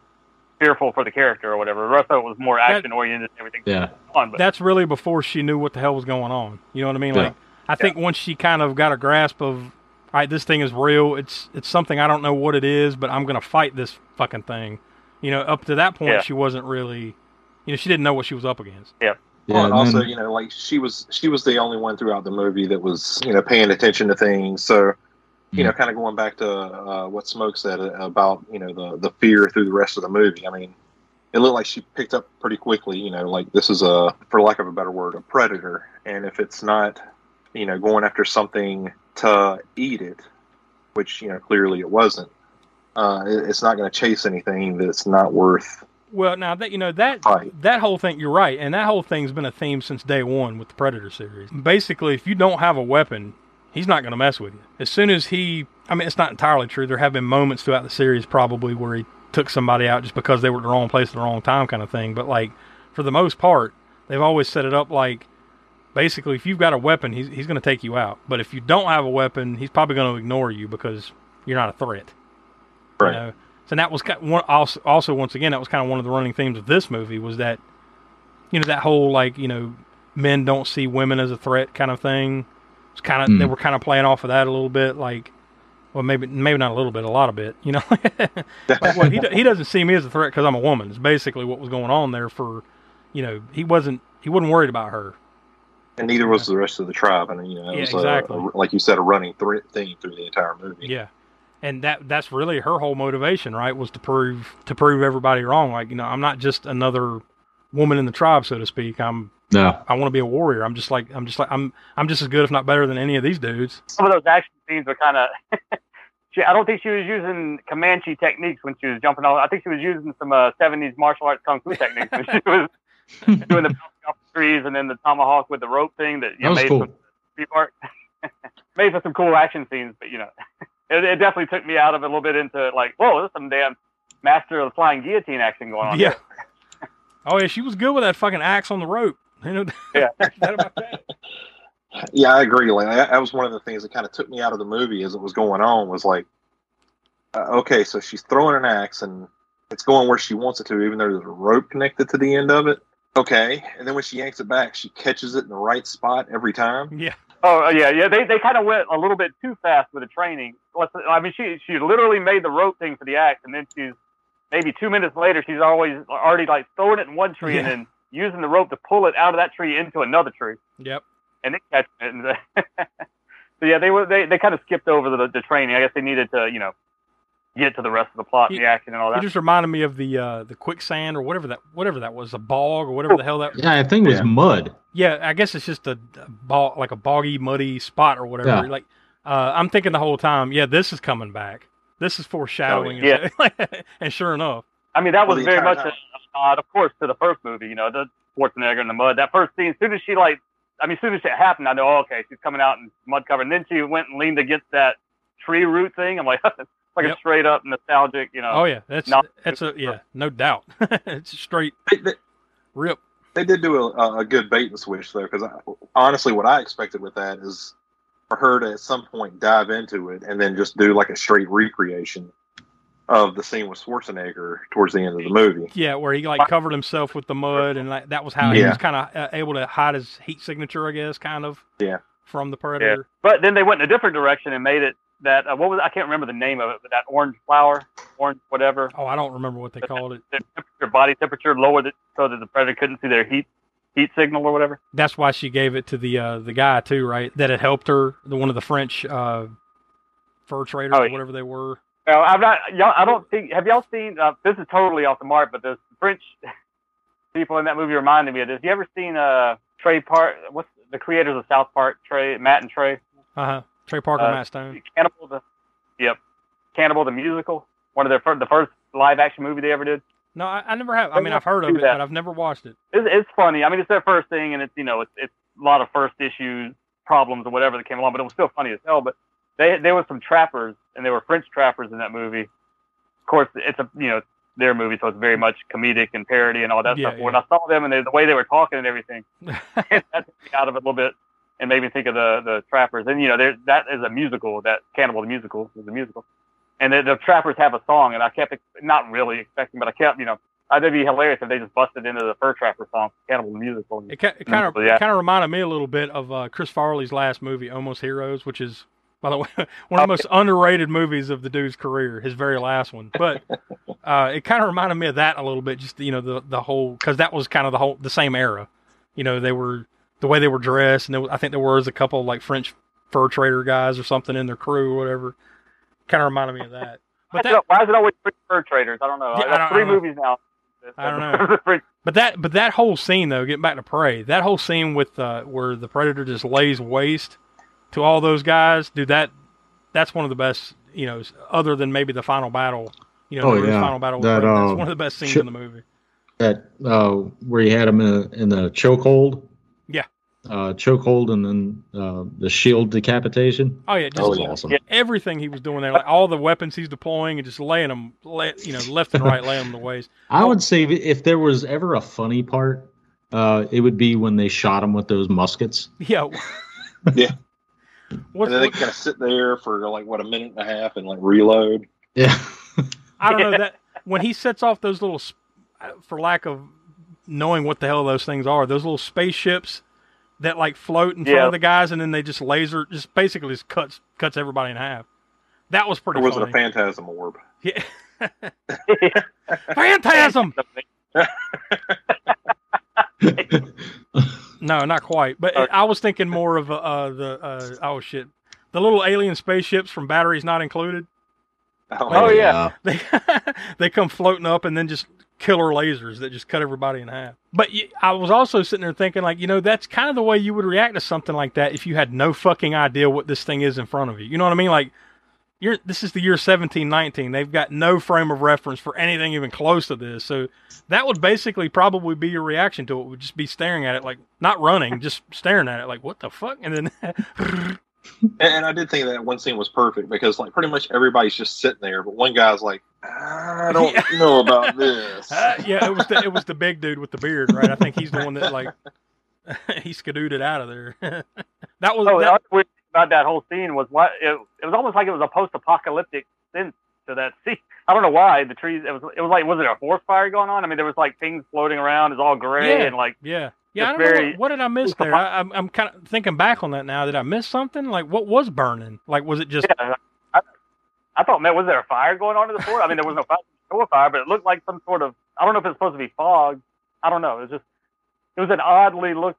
fearful for the character or whatever. The rest of it was more action oriented and everything. Yeah. On, but That's really before she knew what the hell was going on. You know what I mean? Yeah. Like, I think once she kind of got a grasp of, all right, this thing is real. It's it's something I don't know what it is, but I'm gonna fight this fucking thing. You know, up to that point, Yeah. she wasn't really, you know, she didn't know what she was up against. Yeah. Well, and and also, then- you know, like she was she was the only one throughout the movie that was, you know, paying attention to things. So, you know, kind of going back to uh, what Smoke said about, you know, the the fear through the rest of the movie. I mean, it looked like she picked up pretty quickly. You know, like this is a, for lack of a better word, a predator, and if it's not, you know, going after something to eat it, which you know clearly it wasn't. Uh, it- it's not going to chase anything that's not worth. Well, now that you know that that whole thing, you're right, and that whole thing's been a theme since day one with the Predator series. Basically, if you don't have a weapon, he's not going to mess with you. As soon as he, I mean, it's not entirely true. There have been moments throughout the series probably where he took somebody out just because they were at the wrong place at the wrong time, kind of thing. But like for the most part, they've always set it up like basically if you've got a weapon, he's he's going to take you out. But if you don't have a weapon, he's probably going to ignore you because you're not a threat. Right. You know? So that was kind one, also, also once again that was kind of one of the running themes of this movie was that you know that whole like you know men don't see women as a threat kind of thing. It's kind of Hmm. they were kind of playing off of that a little bit like well maybe maybe not a little bit a lot of bit you know like, well, he do- he doesn't see me as a threat because I'm a woman. It's basically what was going on there for you know he wasn't he wasn't worried about her. And neither was the rest of the tribe. And you know, it Yeah, was a- exactly. a, like you said, a running threat theme through the entire movie. Yeah. And that that's really her whole motivation, right? Was to prove to prove everybody wrong. Like, you know, I'm not just another woman in the tribe, so to speak. I'm No. I want to be a warrior. I'm just like I'm just like I'm I'm just as good, if not better, than any of these dudes. some of those action scenes were kind of. she, I don't think she was using Comanche techniques when she was jumping on. I think she was using some uh, 70s martial arts kung fu techniques when she was doing the bouncing off the trees and then the tomahawk with the rope thing that you That was made cool. some street made for some cool action scenes, but you know, it, it definitely took me out of it a little bit into like, whoa, there's some damn master of the flying guillotine action going on. Yeah. Oh yeah, she was good with that fucking axe on the rope. You know, Yeah. that. Yeah, I agree. Like that, that was one of the things that kind of took me out of the movie as it was going on. Was like, uh, okay, so she's throwing an axe and it's going where she wants it to, even though there's a rope connected to the end of it. Okay, and then when she yanks it back, she catches it in the right spot every time. Yeah. Oh uh, yeah, yeah. They they kind of went a little bit too fast with the training. I mean, she she literally made the rope thing for the act, and then she's maybe two minutes later, she's always already like throwing it in one tree and then using the rope to pull it out of that tree into another tree, Yep. and then catching it. And so yeah, they were they they kind of skipped over the the training. I guess they needed to you know get to the rest of the plot and the action and all that. It just reminded me of the uh the quicksand or whatever that whatever that was, a bog or whatever the hell that Yeah, I think it was Yeah. mud. Yeah, I guess it's just a, a bog, like a boggy, muddy spot or whatever. Yeah. Like, uh, I'm thinking the whole time, yeah, this is coming back. This is foreshadowing. Oh, yeah. and- and sure enough, I mean, that was very much a, time. a nod, of course, to the first movie. You know, the Schwarzenegger in the mud. That first scene, as soon as she like, I mean, as soon as it happened, I know, oh, okay, she's coming out in mud cover. And then she went and leaned against that tree root thing. I'm like, like Yep. a straight up nostalgic, you know. oh yeah, that's not- that's a yeah, no doubt. it's straight They, they, rip. they did do a, a good bait and switch though, because honestly, what I expected with that is for her to at some point dive into it and then just do like a straight recreation of the scene with Schwarzenegger towards the end of the movie. Yeah, where he like covered himself with the mud, and like that was how he was kind of uh, able to hide his heat signature, I guess, kind of Yeah. from the Yeah. predator. But then they went in a different direction and made it that uh, what was I can't remember the name of it, but that orange flower, orange whatever. Oh, I don't remember what they called it. Their temperature, body temperature lowered it so that the predator couldn't see their heat heat signal or whatever. That's why she gave it to the uh, the guy too, right? That had helped her, the one of the French uh, fur traders Oh, or whatever they were. Now, I'm not. Y'all, I don't think. Have y'all seen? Uh, this is totally off the mark, but the French people in that movie reminded me of this. You ever seen uh Trey Park? What's the creators of South Park? Trey, Matt, and Trey. Uh huh. Trey Parker, Uh, Matt Stone. Cannibal the. Yep. Cannibal the musical. One of their fir- the first live action movie they ever did. No, I, I never have. I mean, I've heard of it, that. but I've never watched it. It's, it's funny. I mean, it's their first thing, and it's you know it's it's a lot of first issues problems or whatever that came along, but it was still funny as hell. But they there was some trappers and they were French trappers in that movie. Of course, it's a you know their movie, so it's very much comedic and parody and all that Yeah, stuff. When I saw them and they, the way they were talking and everything, that took me out of it a little bit and made me think of the the trappers. And you know, there that is a musical. That Cannibal the musical is a musical, and the, the trappers have a song. And I kept not really expecting, but I kept you know. I think it'd be hilarious if they just busted into the Fur Trapper song, Cannibal the musical. It, ki- it kind of yeah. kind of reminded me a little bit of uh, Chris Farley's last movie, Almost Heroes, which is, by the way, one of the most underrated movies of the dude's career. His very last one, but uh, it kind of reminded me of that a little bit. Just you know the the whole because that was kind of the whole the same era. You know they were the way they were dressed, and there, I think there was a couple like French fur trader guys or something in their crew or whatever. Kind of reminded me of that. But Why is that it- why is it always French fur traders? I don't know. Yeah, I That's don't- I three don't know. movies now. I don't know. But that but that whole scene though, getting back to Prey, that whole scene with uh, where the predator just lays waste to all those guys, dude, that that's one of the best, you know, other than maybe the final battle. You know, Oh, the yeah. final battle. That, Prey, that's uh, one of the best scenes sh- in the movie. that uh, where you had him in, in the chokehold, Yeah. uh, chokehold, and then uh, the shield decapitation. Oh yeah, just that was awesome. everything he was doing there, like all the weapons he's deploying and just laying them, lay, you know, left and right, laying them to waste. I would say if there was ever a funny part, uh, it would be when they shot him with those muskets. Yeah. Yeah. What's, and then they kind of sit there for like what a minute and a half and like reload. Yeah. I don't know that when he sets off those little, uh, for lack of knowing what the hell those things are, those little spaceships that like float in front of the guys, and then they just laser, just basically just cuts cuts everybody in half. That was pretty Or was funny. it a phantasm orb? Yeah. Phantasm. no, not quite. But I was thinking more of uh, the uh, oh shit, the little alien spaceships from Batteries Not Included. Oh, yeah. They they come floating up and then just killer lasers that just cut everybody in half. But I was also sitting there thinking like, you know, that's kind of the way you would react to something like that if you had no fucking idea what this thing is in front of you. You know what I mean? Like you're this is the year 1719. They've got no frame of reference for anything even close to this. So that would basically probably be your reaction to it. Would just be staring at it like not running, just staring at it like what the fuck? And then And, and I did think that one scene was perfect because like pretty much everybody's just sitting there, but one guy's like, I don't know about this. Uh, yeah, it was the, it was the big dude with the beard, right? I think he's the one that like he skadooted out of there. that was Oh, the that, other weird thing about that whole scene was what it, it was almost like it was a post-apocalyptic sense to that scene. I don't know why the trees. It was it was like was it a forest fire going on? I mean, there was like things floating around. It's all gray yeah, and like yeah, yeah. I don't know very- what, what did I miss there. I, I'm I'm kind of thinking back on that now. Did I miss something? Like what was burning? Like was it just? yeah. I, I thought, man, was there a fire going on in the forest? I mean, there was no fire, no fire, but it looked like some sort of. I don't know if it's supposed to be fog. I don't know. It was just. It was an oddly look.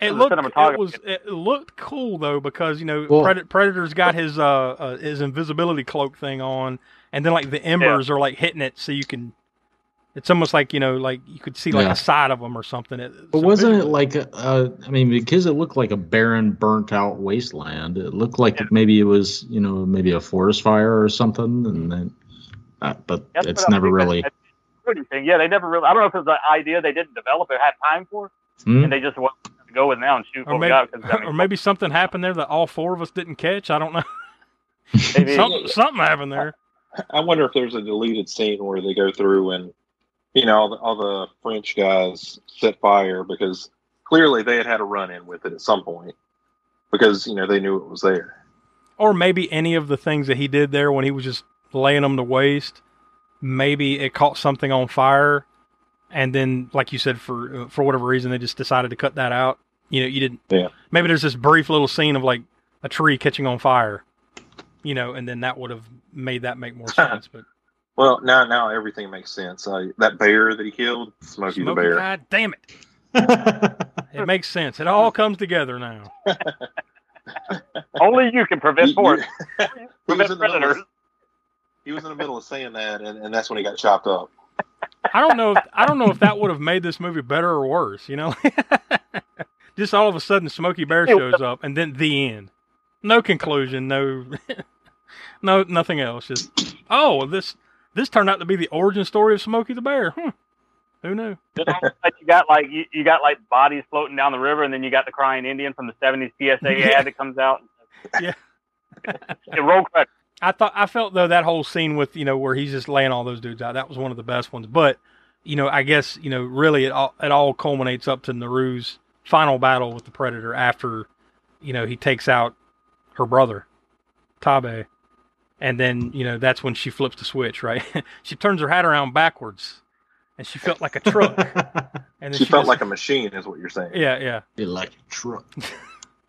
It looked it was it looked cool though because you know Well- Pred- Predator's got his uh, uh his invisibility cloak thing on, and then like the embers are like hitting it so you can. It's almost like you know like you could see like Yeah. a side of them or something. It, But so wasn't it like a, uh, I mean, because it looked like a barren, burnt out wasteland. It looked like maybe it was, you know, maybe a forest fire or something, and then, uh, but That's it's never really. that thing. Yeah, they never really. I don't know if it was an idea they didn't develop or had time for, Hmm? and they just wanted to go with now and shoot or what we maybe, got. 'cause, I mean, or maybe something happened there that all four of us didn't catch. I don't know. something, something happened there. I wonder if there's a deleted scene where they go through and you know all the, all the French guys set fire because clearly they had had a run in with it at some point because you know they knew it was there. Or maybe any of the things that he did there when he was just laying them to waste. Maybe it caught something on fire, and then, like you said, for uh, for whatever reason, they just decided to cut that out. You know, you didn't. Yeah. Maybe there's this brief little scene of like a tree catching on fire. You know, and then that would have made that make more sense. But Well, now now everything makes sense. Uh, that bear that he killed, Smokey, the bear. God damn it! it makes sense. It all comes together now. only you can prevent You- force. he, was prevent in the middle predators. of, he was in the middle of saying that, and, and that's when he got chopped up. I don't know. If, I don't know if that would have made this movie better or worse. You know, just all of a sudden, Smokey Bear shows up, and then the end. No conclusion. No, no, nothing else. Just oh, this this turned out to be the origin story of Smokey the Bear. Hmm. Who knew? Then all of a sudden you got like you, you got like bodies floating down the river, and then you got the crying Indian from the '70s PSA Yeah. ad that comes out. Yeah. it roll credit. I thought I felt though that whole scene with you know where he's just laying all those dudes out that was one of the best ones. But you know I guess you know really it all it all culminates up to Naru's final battle with the Predator after you know he takes out her brother Taabe, and then you know that's when she flips the switch. Right, she turns her hat around backwards, and she felt like a truck. and then She, felt just- like a machine, is what you're saying. yeah yeah. Be like a truck.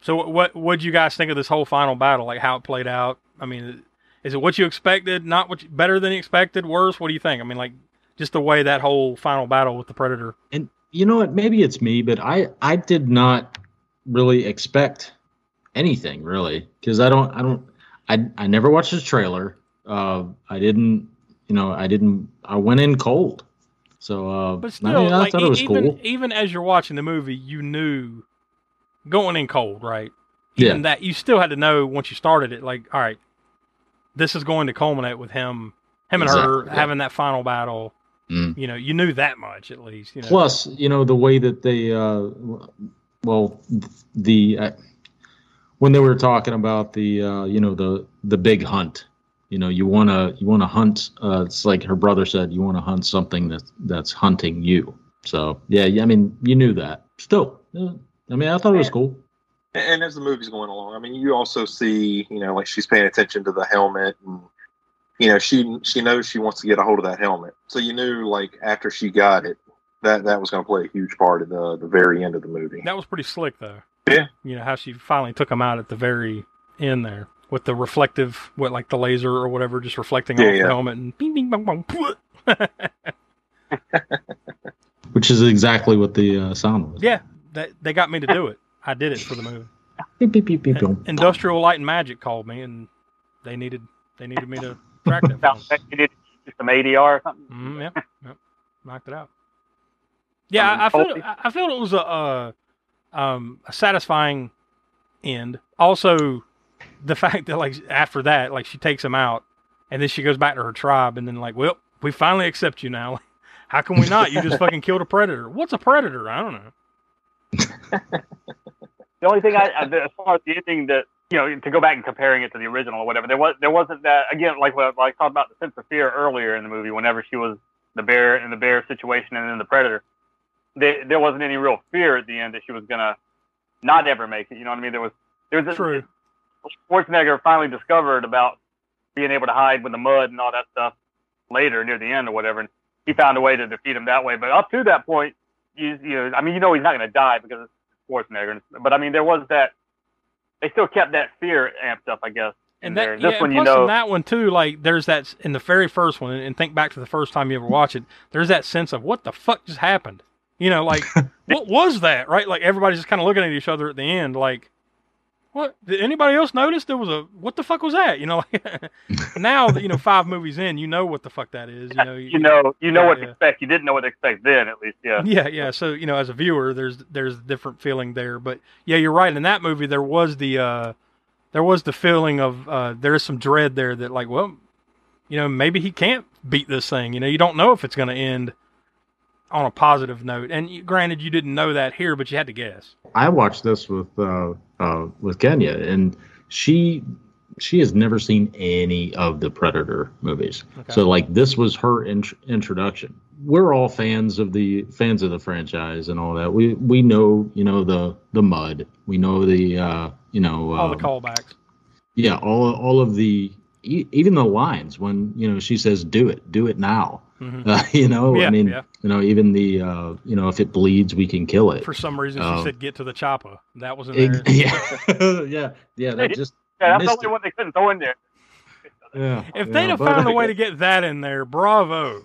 So what what what'd you guys think of this whole final battle? Like how it played out? I mean, is it what you expected? Not what you, better than you expected? Worse? What do you think? I mean, like just the way that whole final battle with the predator. And you know what? Maybe it's me, but I I did not really expect anything really because I don't I don't I I never watched the trailer. Uh, I didn't you know I didn't I went in cold. So uh, But I, mean, I like thought it was even cool. even as you're watching the movie, you knew going in cold, right? Even Yeah. that you still had to know once you started it. Like, all right, this is going to culminate with him, him and her yeah. having that final battle. Mm. You know, you knew that much at least. You know, Plus, you know the way that they, uh, well, the uh, when they were talking about the, uh, you know, the the big hunt. You know, you want to you want to hunt. Uh, it's like her brother said, you want to hunt something that that's hunting you. So yeah, yeah, I mean, you knew that. Still, yeah, I mean, I thought it was cool. And as the movie's going along, I mean, you also see, you know, like she's paying attention to the helmet, and you know, she she knows she wants to get a hold of that helmet. So you knew, like, after she got it, that that was going to play a huge part of the the very end of the movie. that was pretty slick though. Yeah. You know how she finally took him out at the very end there with the reflective, what like the laser or whatever, just reflecting Yeah, off yeah. the helmet and bing bing bong bong. Which is exactly what the uh, sound was. Yeah, that they got me to do it. I did it for the movie. Beep, beep, beep, beep, boom. Industrial Light and Magic called me, and they needed they needed me to track that. for 'em. Sounds like you did some ADR or something. Mm, yeah, yep, knocked it out. Yeah, I, I feel I feel it was a, uh um, a satisfying end. Also, the fact that like after that, like she takes him out, and then she goes back to her tribe, and then like, well, we finally accept you now. How can we not? You just fucking killed a predator. What's a predator? I don't know. The only thing I, as far as the ending that you know to go back and comparing it to the original or whatever, there was there wasn't that again like what I talked about the sense of fear earlier in the movie. Whenever she was the bear in the bear situation and then the predator, there there wasn't any real fear at the end that she was gonna not ever make it. You know what I mean? There was there was a, True. Schwarzenegger finally discovered about being able to hide with the mud and all that stuff later near the end or whatever, and he found a way to defeat him that way. But up to that point, you, you know, I mean, you know, he's not going to die because it's Schwarzenegger. But I mean, there was that. They still kept that fear amped up, I guess. And that, this yeah, one, and you plus know, in that one too, like there's that in the very first one, and think back to the first time you ever watch it. There's that sense of what the fuck just happened. You know, like what was that? Right? Like everybody's just kind of looking at each other at the end, like, what? Did anybody else notice there was a what the fuck was that? You know, like now that you know five movies in, you know what the fuck that is. You know, you know, you know yeah, what yeah. to expect. You didn't know what to expect then, at least. Yeah. Yeah, yeah. So you know, as a viewer, there's there's a different feeling there. But yeah, you're right. In that movie, there was the uh, there was the feeling of uh, there is some dread there that like, well, you know, maybe he can't beat this thing. You know, you don't know if it's going to end on a positive note. And granted, you didn't know that here, but you had to guess. I watched this with uh, uh, with Kenya, and she she has never seen any of the Predator movies. Okay. So like this was her int- introduction. We're all fans of the fans of the franchise and all that. We we know you know the the mud. We know the uh, you know All the um, callbacks. yeah all all of the e- even the lines when you know she says do it do it now. Mhm. Uh, you know Yeah, I mean yeah. you know even the uh, you know if it bleeds we can kill it. For some reason, she Um, said, "Get to the chopper." That was in Ex- there. yeah, yeah, yeah. That just Yeah, that's the missed only one they couldn't throw in there. yeah. If they'd have but- found a way to get that in there, bravo.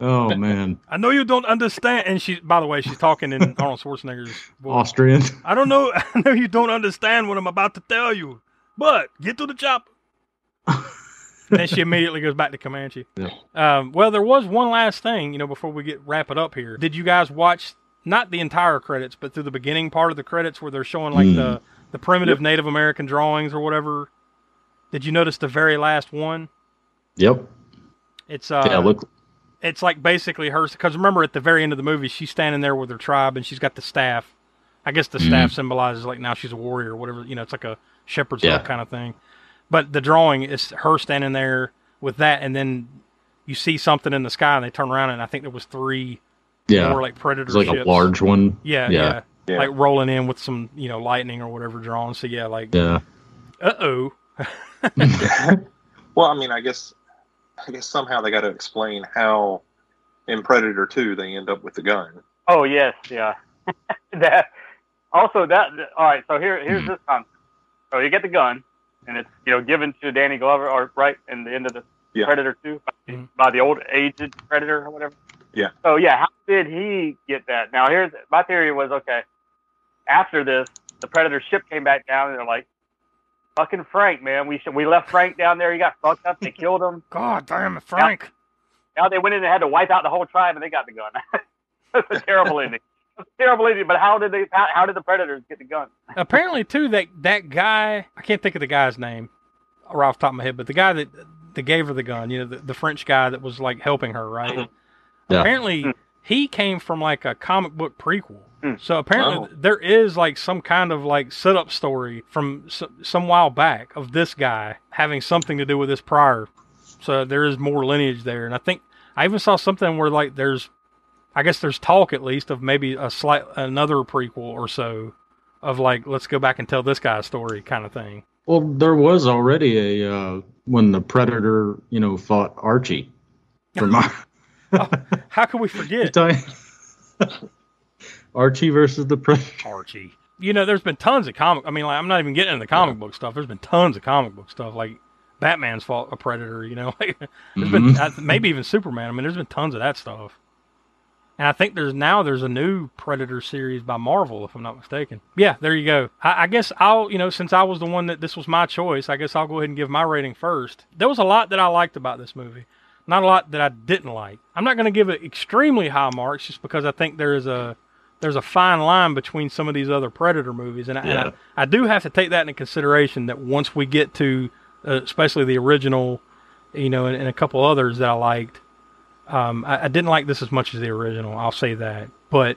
oh man, I know you don't understand. And she, by the way, she's talking in Arnold Schwarzenegger's voice. Austrian. I don't know. I know you don't understand what I'm about to tell you, but get to the chopper. And then she immediately goes back to Comanche. Yeah. Um, well, there was one last thing, you know, before we get wrap it up here. Did you guys watch not the entire credits, but through the beginning part of the credits where they're showing like Hmm. the the primitive Native American drawings or whatever? Did you notice the very last one? Yep. It's uh, yeah. Look. it's like basically her because remember at the very end of the movie she's standing there with her tribe and she's got the staff i guess the Mhm. staff symbolizes like now she's a warrior or whatever you know it's like a shepherd's Yeah. kind of thing But the drawing is her standing there with that, and then you see something in the sky, and they turn around, and I think there was three Yeah. more like predator It's like ships. a large one. Yeah, yeah, Yeah. like rolling in with some you know lightning or whatever drawn. So yeah, like Yeah. uh oh. Well, I mean, I guess, I guess somehow they got to explain how in Predator Two they end up with the gun. Oh yes, yeah. that also that all right. So here here's this concept. So you get the gun, and it's you know given to Danny Glover, or right in the end of the Yeah. Predator Two by, mm-hmm. by the old aged Predator or whatever. Yeah. So yeah, how did he get that? Now here's my theory was okay. After this, the Predator ship came back down, and they're like, "Fucking Frank, man, we should, we left Frank down there. He got fucked up. They killed him. God damn it, Frank. Now they went in and had to wipe out the whole tribe, and they got the gun. That's a terrible ending. That's a terrible ending. But how did they? How, how did the Predators get the gun? Apparently, too, that that guy I can't think of the guy's name right off the top of my head, but the guy that that gave her the gun, you know, the, the French guy that was like helping her, right? Yeah. Apparently, he came from like a comic book prequel. Hmm. So apparently, Oh. there is like some kind of like setup story from some, some while back of this guy having something to do with this prior. So there is more lineage there, and I think I even saw something where like there's, I guess there's talk at least of maybe a slight another prequel or so of like let's go back and tell this guy's story kind of thing. Well, there was already a uh, when the Predator, you know, fought Archie. From How can we forget Archie versus the Predator. Archie? You know, there's been tons of comic. I mean, like I'm not even getting into the comic book stuff. There's been tons of comic book stuff like. Batman's fought a predator, you know. Like, there's been Mhm. uh, maybe even Superman. I mean, there's been tons of that stuff. And I think there's now there's a new Predator series by Marvel, if I'm not mistaken. Yeah, there you go. I, I guess I'll you know since I was the one that this was my choice, I guess I'll go ahead and give my rating first. There was a lot that I liked about this movie, not a lot that I didn't like. I'm not going to give it extremely high marks just because I think there is a there's a fine line between some of these other Predator movies, and, I, and I, I do have to take that into consideration. That once we get to, uh, especially the original, you know, and, and a couple others that I liked, um, I, I didn't like this as much as the original. I'll say that, but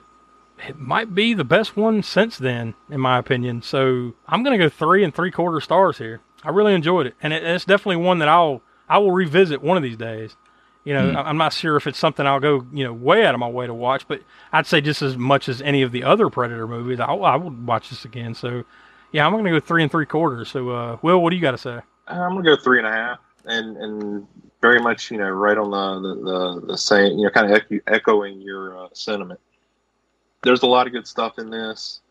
it might be the best one since then, in my opinion. So I'm gonna go three and three quarter stars here. I really enjoyed it, and it, it's definitely one that I'll I will revisit one of these days. You know. I- I'm not sure if it's something I'll go you know way out of my way to watch, but I'd say just as much as any of the other Predator movies, I, I would watch this again. So yeah, I'm gonna go three and three quarters. So uh, Will, what do you got to say? I'm gonna go three and a half, and and very much you know right on the the the, the same you know kind of echo, echoing your uh, sentiment. There's a lot of good stuff in this,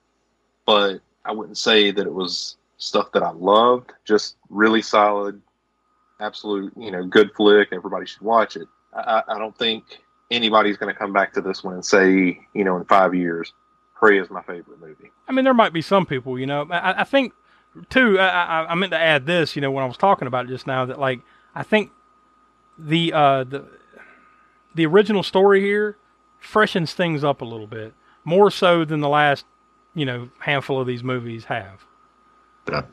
but I wouldn't say that it was stuff that I loved. Just really solid, absolute you know good flick. Everybody should watch it. I, I don't think anybody's going to come back to this one and say you know in five years, Prey is my favorite movie. I mean, there might be some people, you know. I, I think, too. I, I, I meant to add this, you know, when I was talking about it just now, that like I think the uh, the the original story here freshens things up a little bit more so than the last, you know, handful of these movies have.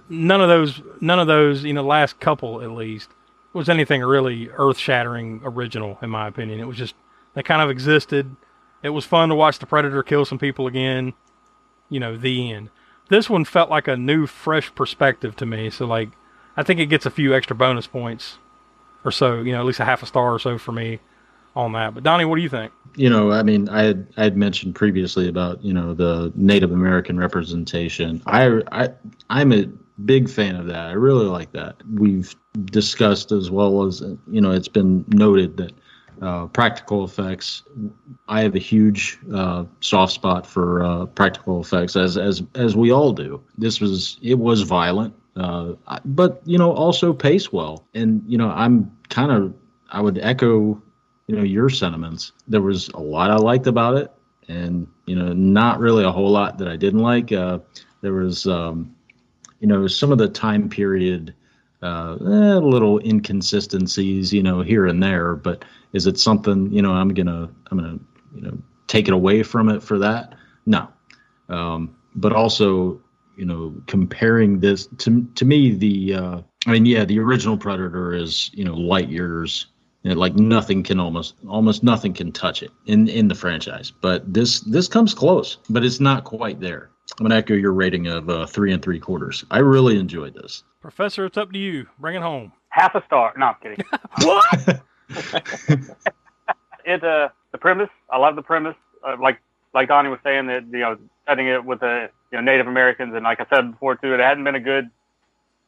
None of those, none of those, you know, last couple at least was anything really earth-shattering original, in my opinion. It was just they kind of existed. It was fun to watch the Predator kill some people again you know, the end. This one felt like a new, fresh perspective to me. So, like, I think it gets a few extra bonus points or so, you know, at least a half a star or so for me on that. But, Donnie, what do you think? you know, I mean, I had I had mentioned previously about you know the Native American representation. I I I'm a big fan of that. I really like that. We've discussed as well as you know, it's been noted that uh, practical effects. I have a huge uh, soft spot for uh, practical effects, as as as we all do. This was it was violent, uh, but you know also paced well. And you know I'm kind of I would echo you know your sentiments. There was a lot I liked about it, and you know not really a whole lot that I didn't like. Uh, there was um, you know some of the time period uh, eh, little inconsistencies, you know, here and there. But is it something you know I'm gonna I'm gonna you know take it away from it for that? No. Um, but also, you know, comparing this to to me, the uh, I mean, yeah, the original Predator is you know light years. and like nothing can almost almost nothing can touch it in in the franchise. But this this comes close, but it's not quite there. I'm gonna echo your rating of uh, three and three quarters. I really enjoyed this. Professor, it's up to you. Bring it home. Half a star. No, I'm kidding. what? it uh the premise. I love the premise. Uh, like like Donnie was saying that you know setting it with the you know Native Americans and like I said before too, it hadn't been a good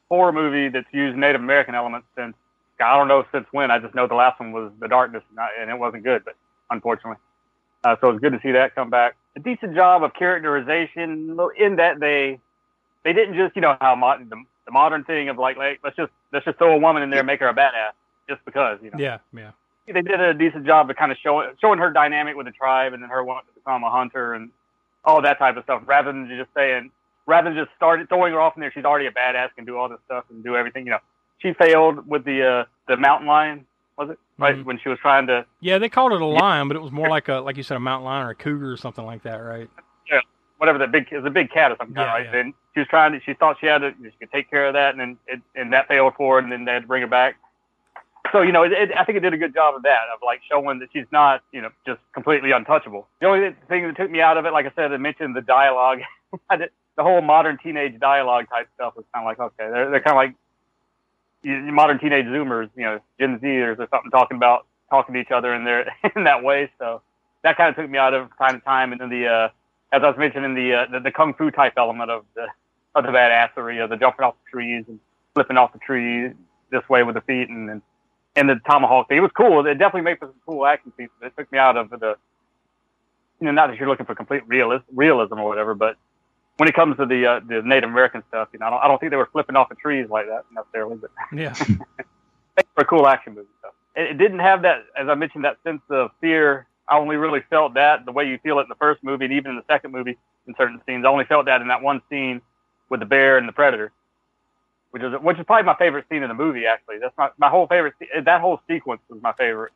horror movie that's used Native American elements since I don't know since when. I just know the last one was The Darkness and, I, and it wasn't good, but unfortunately. Uh, so it's good to see that come back. A decent job of characterization in that they they didn't just you know how modern the, the modern thing of like, like let's just let's just throw a woman in there and make her a badass just because you know. Yeah, yeah. They did a decent job of kind of showing showing her dynamic with the tribe and then her wanting to become a hunter and all that type of stuff rather than just saying rather than just starting throwing her off in there she's already a badass can do all this stuff and do everything you know she failed with the uh the mountain lion was it right Mhm. when she was trying to Yeah, they called it a lion, but it was more like a like you said a mountain lion or a cougar or something like that, right? yeah, whatever that big is a big cat or something, Yeah, right? yeah. And she was trying to, she thought she had to, she could take care of that, and then it, and that failed for her, and then they had to bring her back. So you know, it, it, I think it did a good job of that, of like showing that she's not, you know, just completely untouchable. The only thing that took me out of it, like I said, I mentioned the dialogue, the whole modern teenage dialogue type stuff was kind of like, okay, they're they're kind of like modern teenage Zoomers, you know, Gen Zers or something talking about talking to each other in their in that way. So that kind of took me out of time to time, and then the uh, as I was mentioning the, uh, the the kung fu type element of the of the badassery of the jumping off the trees and flipping off the tree this way with the feet and and, and the tomahawk thing. It was cool. It definitely made for some cool action scenes. It took me out of the you know not that you're looking for complete realism, realism or whatever, but when it comes to the uh, the Native American stuff, you know, I don't, I don't think they were flipping off the trees like that necessarily, but Yeah. for a cool action movie. So it, it didn't have that, as I mentioned, that sense of fear. I only really felt that the way you feel it in the first movie, and even in the second movie, in certain scenes. I only felt that in that one scene with the bear and the predator, which is which is probably my favorite scene in the movie. Actually, that's my my whole favorite. That whole sequence was my favorite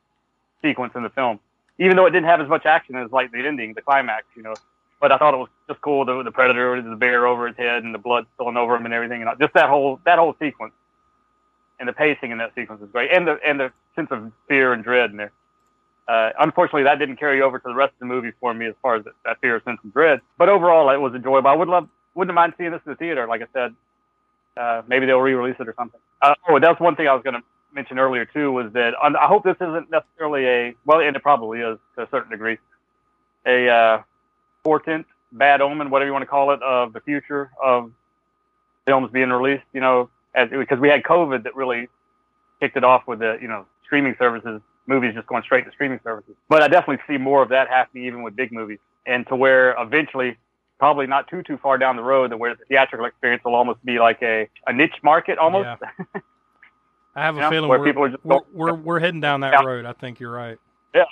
sequence in the film, even though it didn't have as much action as like the ending, the climax, you know. But I thought it was just cool the the predator with the bear over his head and the blood spilling over him and everything, and just that whole that whole sequence and the pacing in that sequence is great, and the and the sense of fear and dread in there. Uh, unfortunately, that didn't carry over to the rest of the movie for me as far as that, that fear, sense, and dread. But overall, it was enjoyable. I would love, wouldn't mind seeing this in the theater. Like I said, uh, maybe they'll re-release it or something. Uh, oh, that's one thing I was going to mention earlier too was that I hope this isn't necessarily a well, and it probably is to a certain degree, a uh, portent, bad omen, whatever you want to call it, of the future of films being released. You know, as because we had COVID that really kicked it off with the you know streaming services, movies just going straight to streaming services. But I definitely see more of that happening even with big movies, and to where eventually, probably not too too far down the road, that where the theatrical experience will almost be like a, a niche market almost. I have a You know, feeling where we're, people are just we're, we're we're heading down that Yeah. road. I think you're right. Yeah.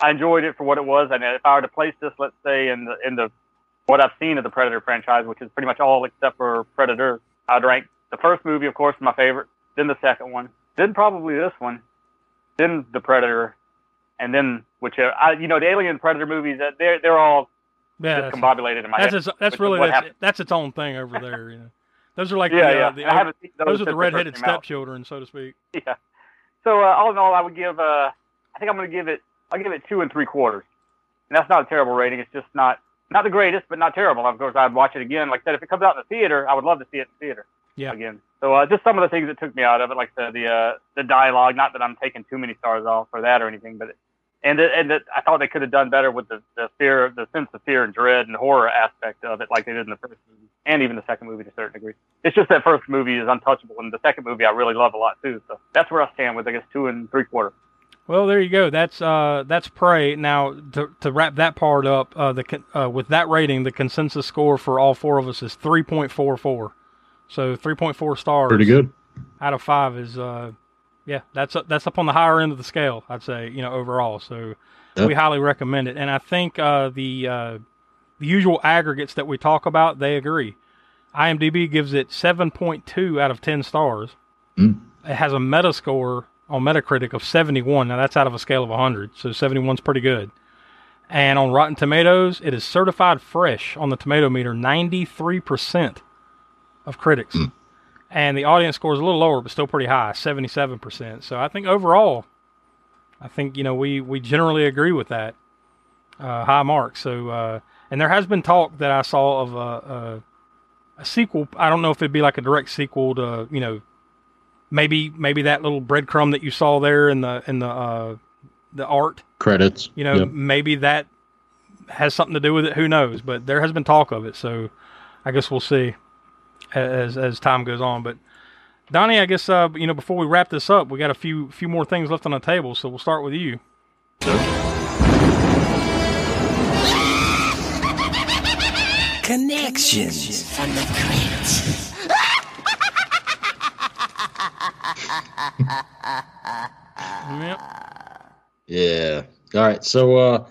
I enjoyed it for what it was, and if I were to place this, let's say in the in the what I've seen of the Predator franchise, which is pretty much all except for Predator, I'd rank the first movie, of course, my favorite, then the second one, then probably this one, then the Predator, and then whichever. I, you know, the Alien Predator movies, they're they're all Yeah, that's- discombobulated in my That's head. its, that's really that's, happened. that's its own thing over there. You know, those are like Yeah, the, uh, yeah. the I haven't seen those those are the redheaded out. stepchildren, so to speak. Yeah. So uh, all in all, I would give. Uh, I think I'm going to give it. I'll give it two and three quarters. And that's not a terrible rating. It's just not not the greatest, but not terrible. Of course, I'd watch it again. Like I said, if it comes out in the theater, I would love to see it in the theater Yeah. again. So uh, just some of the things that took me out of it, like the the uh, the dialogue. Not that I'm taking too many stars off for that or anything, but and the, and the, I thought they could have done better with the the fear, the sense of fear and dread and horror aspect of it, like they did in the first movie and even the second movie to a certain degree. It's just that first movie is untouchable, and the second movie I really love a lot too. So that's where I stand with I guess two and three quarter. Well, there you go. That's uh, that's Prey. Now to to wrap that part up, uh, the uh, with that rating, the consensus score for all four of us is three point four four. So three point four stars. Pretty good. Out of five is uh, yeah, that's up, that's up on the higher end of the scale. I'd say you know overall. So Yep. we highly recommend it, and I think uh, the uh, the usual aggregates that we talk about, they agree. IMDb gives it seven point two out of ten stars. Mm. It has a Metascore on Metacritic of 71. Now that's out of a scale of 100, so 71's pretty good. And on Rotten Tomatoes, it is certified fresh on the tomato meter, 93% of critics. And the audience score is a little lower, but still pretty high, 77%. So I think overall, I think you know we we generally agree with that uh, high mark. So uh, and there has been talk that I saw of a, a, a sequel. I don't know if it'd be like a direct sequel to you know maybe maybe that little breadcrumb that you saw there in the in the uh, the art Credits. you know, Yep. maybe that has something to do with it. Who knows? But there has been talk of it, so I guess we'll see as as time goes on. But Donnie, I guess uh, you know before we wrap this up, we got a few few more things left on the table, so we'll start with you. Connections from the crypt. Yep. Yeah. All right. So, uh,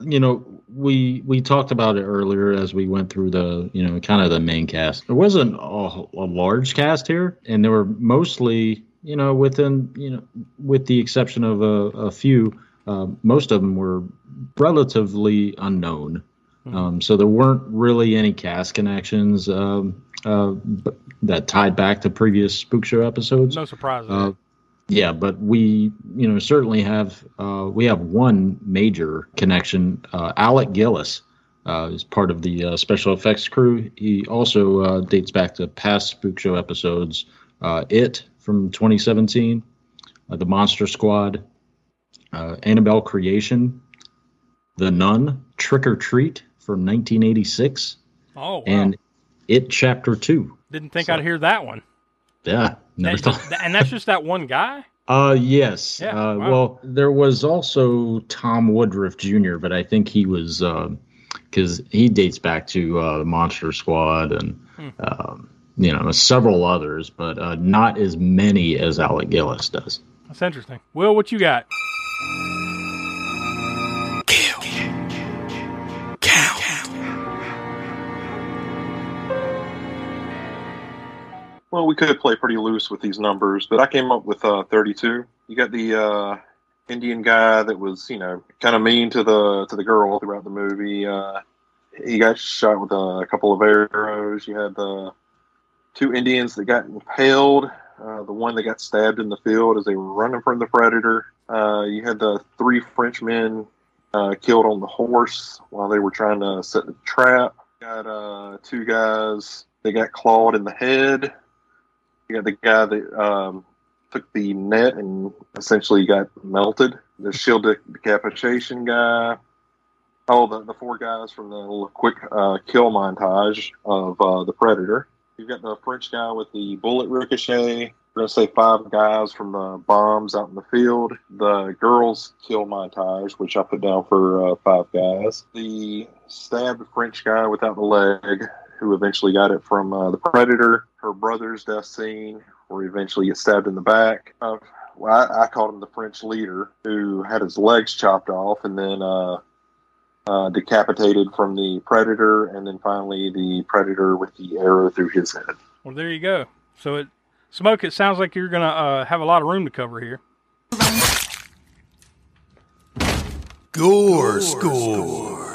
you know, we we talked about it earlier as we went through the you know kind of the main cast. There wasn't a, a large cast here, and they were mostly you know within you know with the exception of a, a few, uh, most of them were relatively unknown. Um, so there weren't really any cast connections um, uh, b- that tied back to previous Spook Show episodes. No surprises. Uh, yeah, but we, you know, certainly have uh, we have one major connection. Uh, Alec Gillis uh, is part of the uh, special effects crew. He also uh, dates back to past Spook Show episodes. Uh, it from 2017, uh, the Monster Squad, uh, Annabelle Creation, The Nun, Trick or Treat from 1986, oh, wow. and It Chapter Two. Didn't think I'd hear that one. Yeah, never That- thought. and that's just that one guy. Uh, yes. Yeah, uh, wow. Well, there was also Tom Woodruff Jr., but I think he was because he dates back to uh, Monster Squad and Hmm. um, you know several others, but uh, not as many as Alec Gillis does. That's interesting. Will, what you got? Well, we could play pretty loose with these numbers, but I came up with uh, 32. You got the uh, Indian guy that was, you know, kind of mean to the to the girl throughout the movie. Uh, he got shot with a couple of arrows. You had the two Indians that got impaled. Uh, the one that got stabbed in the field as they were running from the predator. Uh, you had the three Frenchmen uh, killed on the horse while they were trying to set the trap. Got uh, two guys They got clawed in the head. You got the guy that um, took the net and essentially got melted. The shield de- decapitation guy. Oh, the, the four guys from the little quick uh, kill montage of uh, the Predator. You've got the French guy with the bullet ricochet. We're going to say five guys from the bombs out in the field. The girls kill montage, which I put down for uh, five guys. The stabbed French guy without the leg, who eventually got it from uh, the Predator. Her brother's death scene, where he eventually gets stabbed in the back. Uh, well, I, I called him the French leader, who had his legs chopped off and then uh, uh, decapitated from the Predator, and then finally the Predator with the arrow through his head. Well, there you go. So it smoke. It sounds like you're gonna uh, have a lot of room to cover here. Gore score score.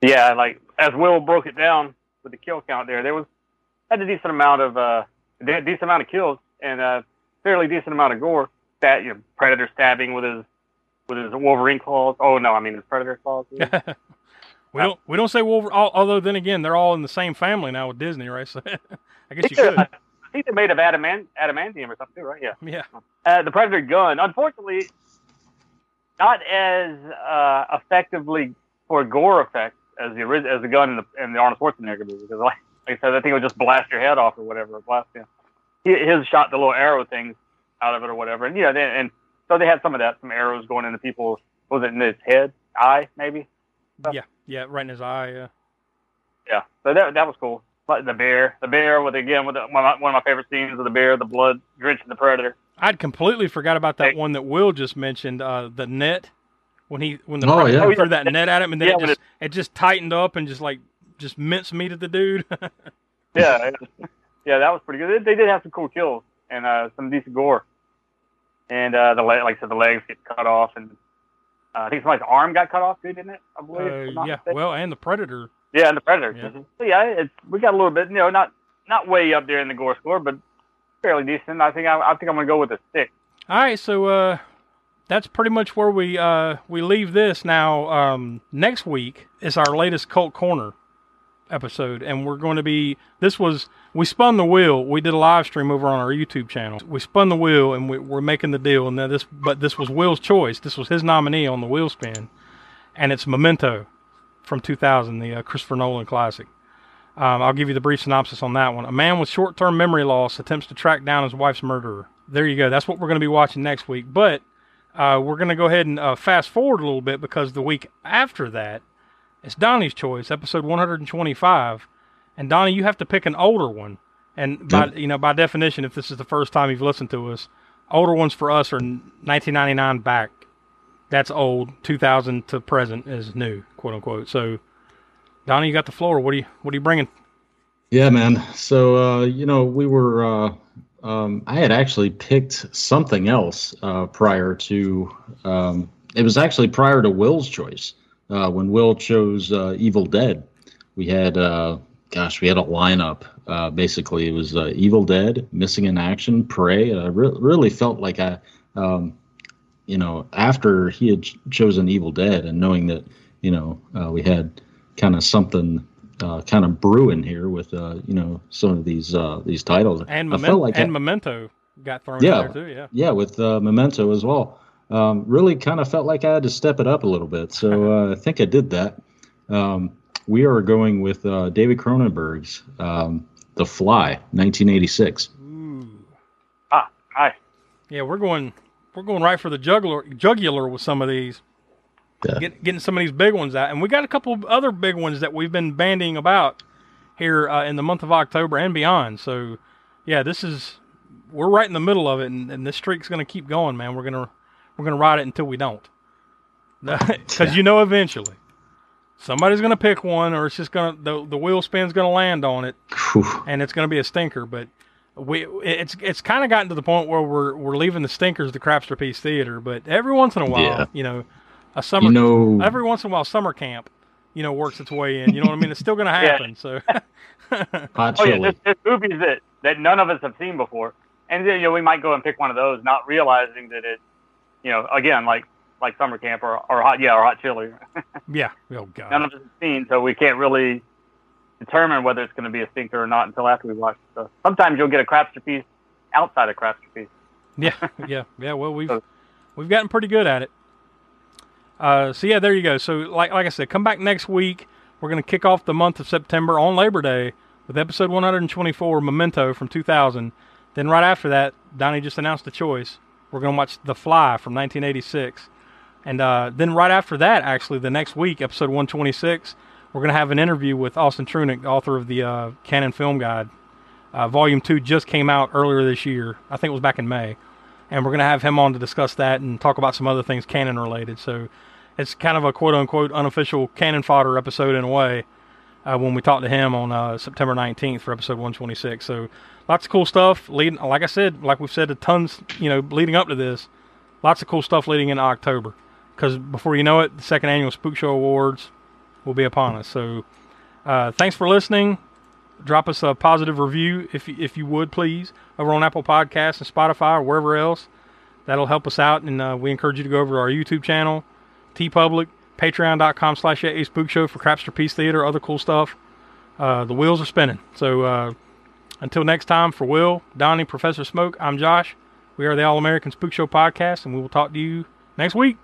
Yeah, like as Will broke it down with the kill count there, there was had a decent amount of uh, de- decent amount of kills and a fairly decent amount of gore. That you know, predator stabbing with his with his Wolverine claws. Oh no, I mean his predator claws. We don't we don't say Wolverine. al- Although then again, they're all in the same family now with Disney, right? So I guess you could. I think they're made of adamant, adamantium or something too, right? Yeah. Yeah. Uh, the Predator gun, unfortunately, not as uh, effectively for gore effect as the as the gun in the, in the Arnold Schwarzenegger movie. Because like, like I said, I think it would just blast your head off or whatever. Blast you. He, his shot the little arrow things out of it or whatever, and yeah, then and so they had some of that, some arrows going into people's was it in his head, eye maybe. Yeah, yeah, right in his eye. Yeah. Yeah, so that that was cool. But the bear, the bear with again with the, one, of my, one of my favorite scenes of the bear, the blood drenching the predator. I'd completely forgot about that one that Will just mentioned. Uh, the net when he when the Oh, predator yeah. threw that net at him, and then Yeah, it just it just tightened up and just like just mince meat at the dude. Yeah, yeah, that was pretty good. They, they did have some cool kills and uh, some decent gore. And uh, the leg, like I said, the legs get cut off, and uh, I think somebody's arm got cut off too, didn't it? I believe. uh, yeah, mistaken. well, and the predator. yeah, and the predator. Yeah. Mhm. So yeah, it's we got a little bit, you know, not not way up there in the gore score, but fairly decent. I think I, I think I'm gonna go with a six. All right, so uh, that's pretty much where we uh, we leave this. Now, um, next week is our latest Cult Corner episode, and we're going to be. This was we spun the wheel. We did a live stream over on our YouTube channel. We spun the wheel, and we, we're making the deal. And now this, but this was Will's choice. This was his nominee on the wheel spin, and it's Memento from 2000, the uh, Christopher Nolan classic. Um, I'll give you the brief synopsis on that one. A man with short term memory loss attempts to track down his wife's murderer. There you go. That's what we're going to be watching next week. But uh, we're going to go ahead and uh, fast forward a little bit because the week after that, it's Donnie's choice, episode 125. And Donnie, you have to pick an older one. And by you know by definition, if this is the first time you've listened to us, older ones for us are 1999 back. That's old. 2000 to present is new, quote unquote. So Donnie, you got the floor. What are you What are you bringing? Yeah, man. So uh, you know, we were. Uh, um, I had actually picked something else uh, prior to. Um, it was actually prior to Will's choice. Uh, when Will chose uh, Evil Dead, we had. Uh, gosh, we had a lineup. basically, it was Evil Dead, Missing in Action, Prey. I re- really felt like I. Um, you know, after he had ch- chosen Evil Dead, and knowing that, you know, we had kind of something uh, kind of brewing here with uh, you know some of these uh, these titles. And, I felt like and I- Memento got thrown yeah, in there too. Yeah. yeah, with uh, Memento as well. Um, really kind of felt like I had to step it up a little bit, so uh, I think I did that. Um, we are going with uh, David Cronenberg's um, The Fly, 1986. Ah, hi. Yeah, we're going we're going right for the jugular jugular with some of these. Get, getting some of these big ones out, and we got a couple other big ones that we've been bandying about here uh, in the month of October and beyond. So, yeah, this is we're right in the middle of it, and, and this streak's going to keep going, man. We're gonna we're gonna ride it until we don't, because you know eventually somebody's going to pick one, or it's just going to the the wheel spin's going to land on it, and it's going to be a stinker. But we it's it's kind of gotten to the point where we're we're leaving the stinkers to Crapster Piece Theater. But every once in a while, Yeah. you know, a summer You know- every once in a while summer camp, you know, works its way in. You know what I mean? It's still going to happen. So Hot Oh yeah, chili. there's, there's movies that that none of us have seen before, and then, you know we might go and pick one of those, not realizing that it, you know, again like like summer camp or, or hot yeah or hot chili. yeah, oh god, none of us have seen, so we can't really determine whether it's going to be a stinker or not until after we watch it. So sometimes you'll get a crapster piece outside of crapster piece. yeah, yeah, yeah. Well, we've we've gotten pretty good at it. Uh, so yeah, there you go. So like like I said, come back next week. We're going to kick off the month of September on Labor Day with episode 124, Memento from 2000. Then right after that, Donnie just announced the choice. We're going to watch The Fly from 1986. And uh, then right after that, actually, the next week, episode 126, we're going to have an interview with Austin Trunick, author of the uh, Cannon Film Guide. Uh, volume 2 just came out earlier this year. I think it was back in May. And we're going to have him on to discuss that and talk about some other things Cannon related. So it's kind of a quote unquote unofficial Cannon Fodder episode in a way uh, when we talked to him on uh, September 19th for episode 126. So lots of cool stuff. Leading, like I said, like we've said, a tons, you know, leading up to this, lots of cool stuff leading into October. Because before you know it, the second annual Spook Show Awards will be upon us. So uh, thanks for listening. Drop us a positive review if if you would please over on Apple Podcasts and Spotify or wherever else. That'll help us out, and uh, we encourage you to go over to our YouTube channel, TeePublic, Patreon.com slash A Spook Show for Crapster Piece Theater, other cool stuff. Uh, the wheels are spinning. So uh, until next time, for Will, Donnie, Professor Smoke, I'm Josh. We are the All American Spook Show podcast, and we will talk to you next week.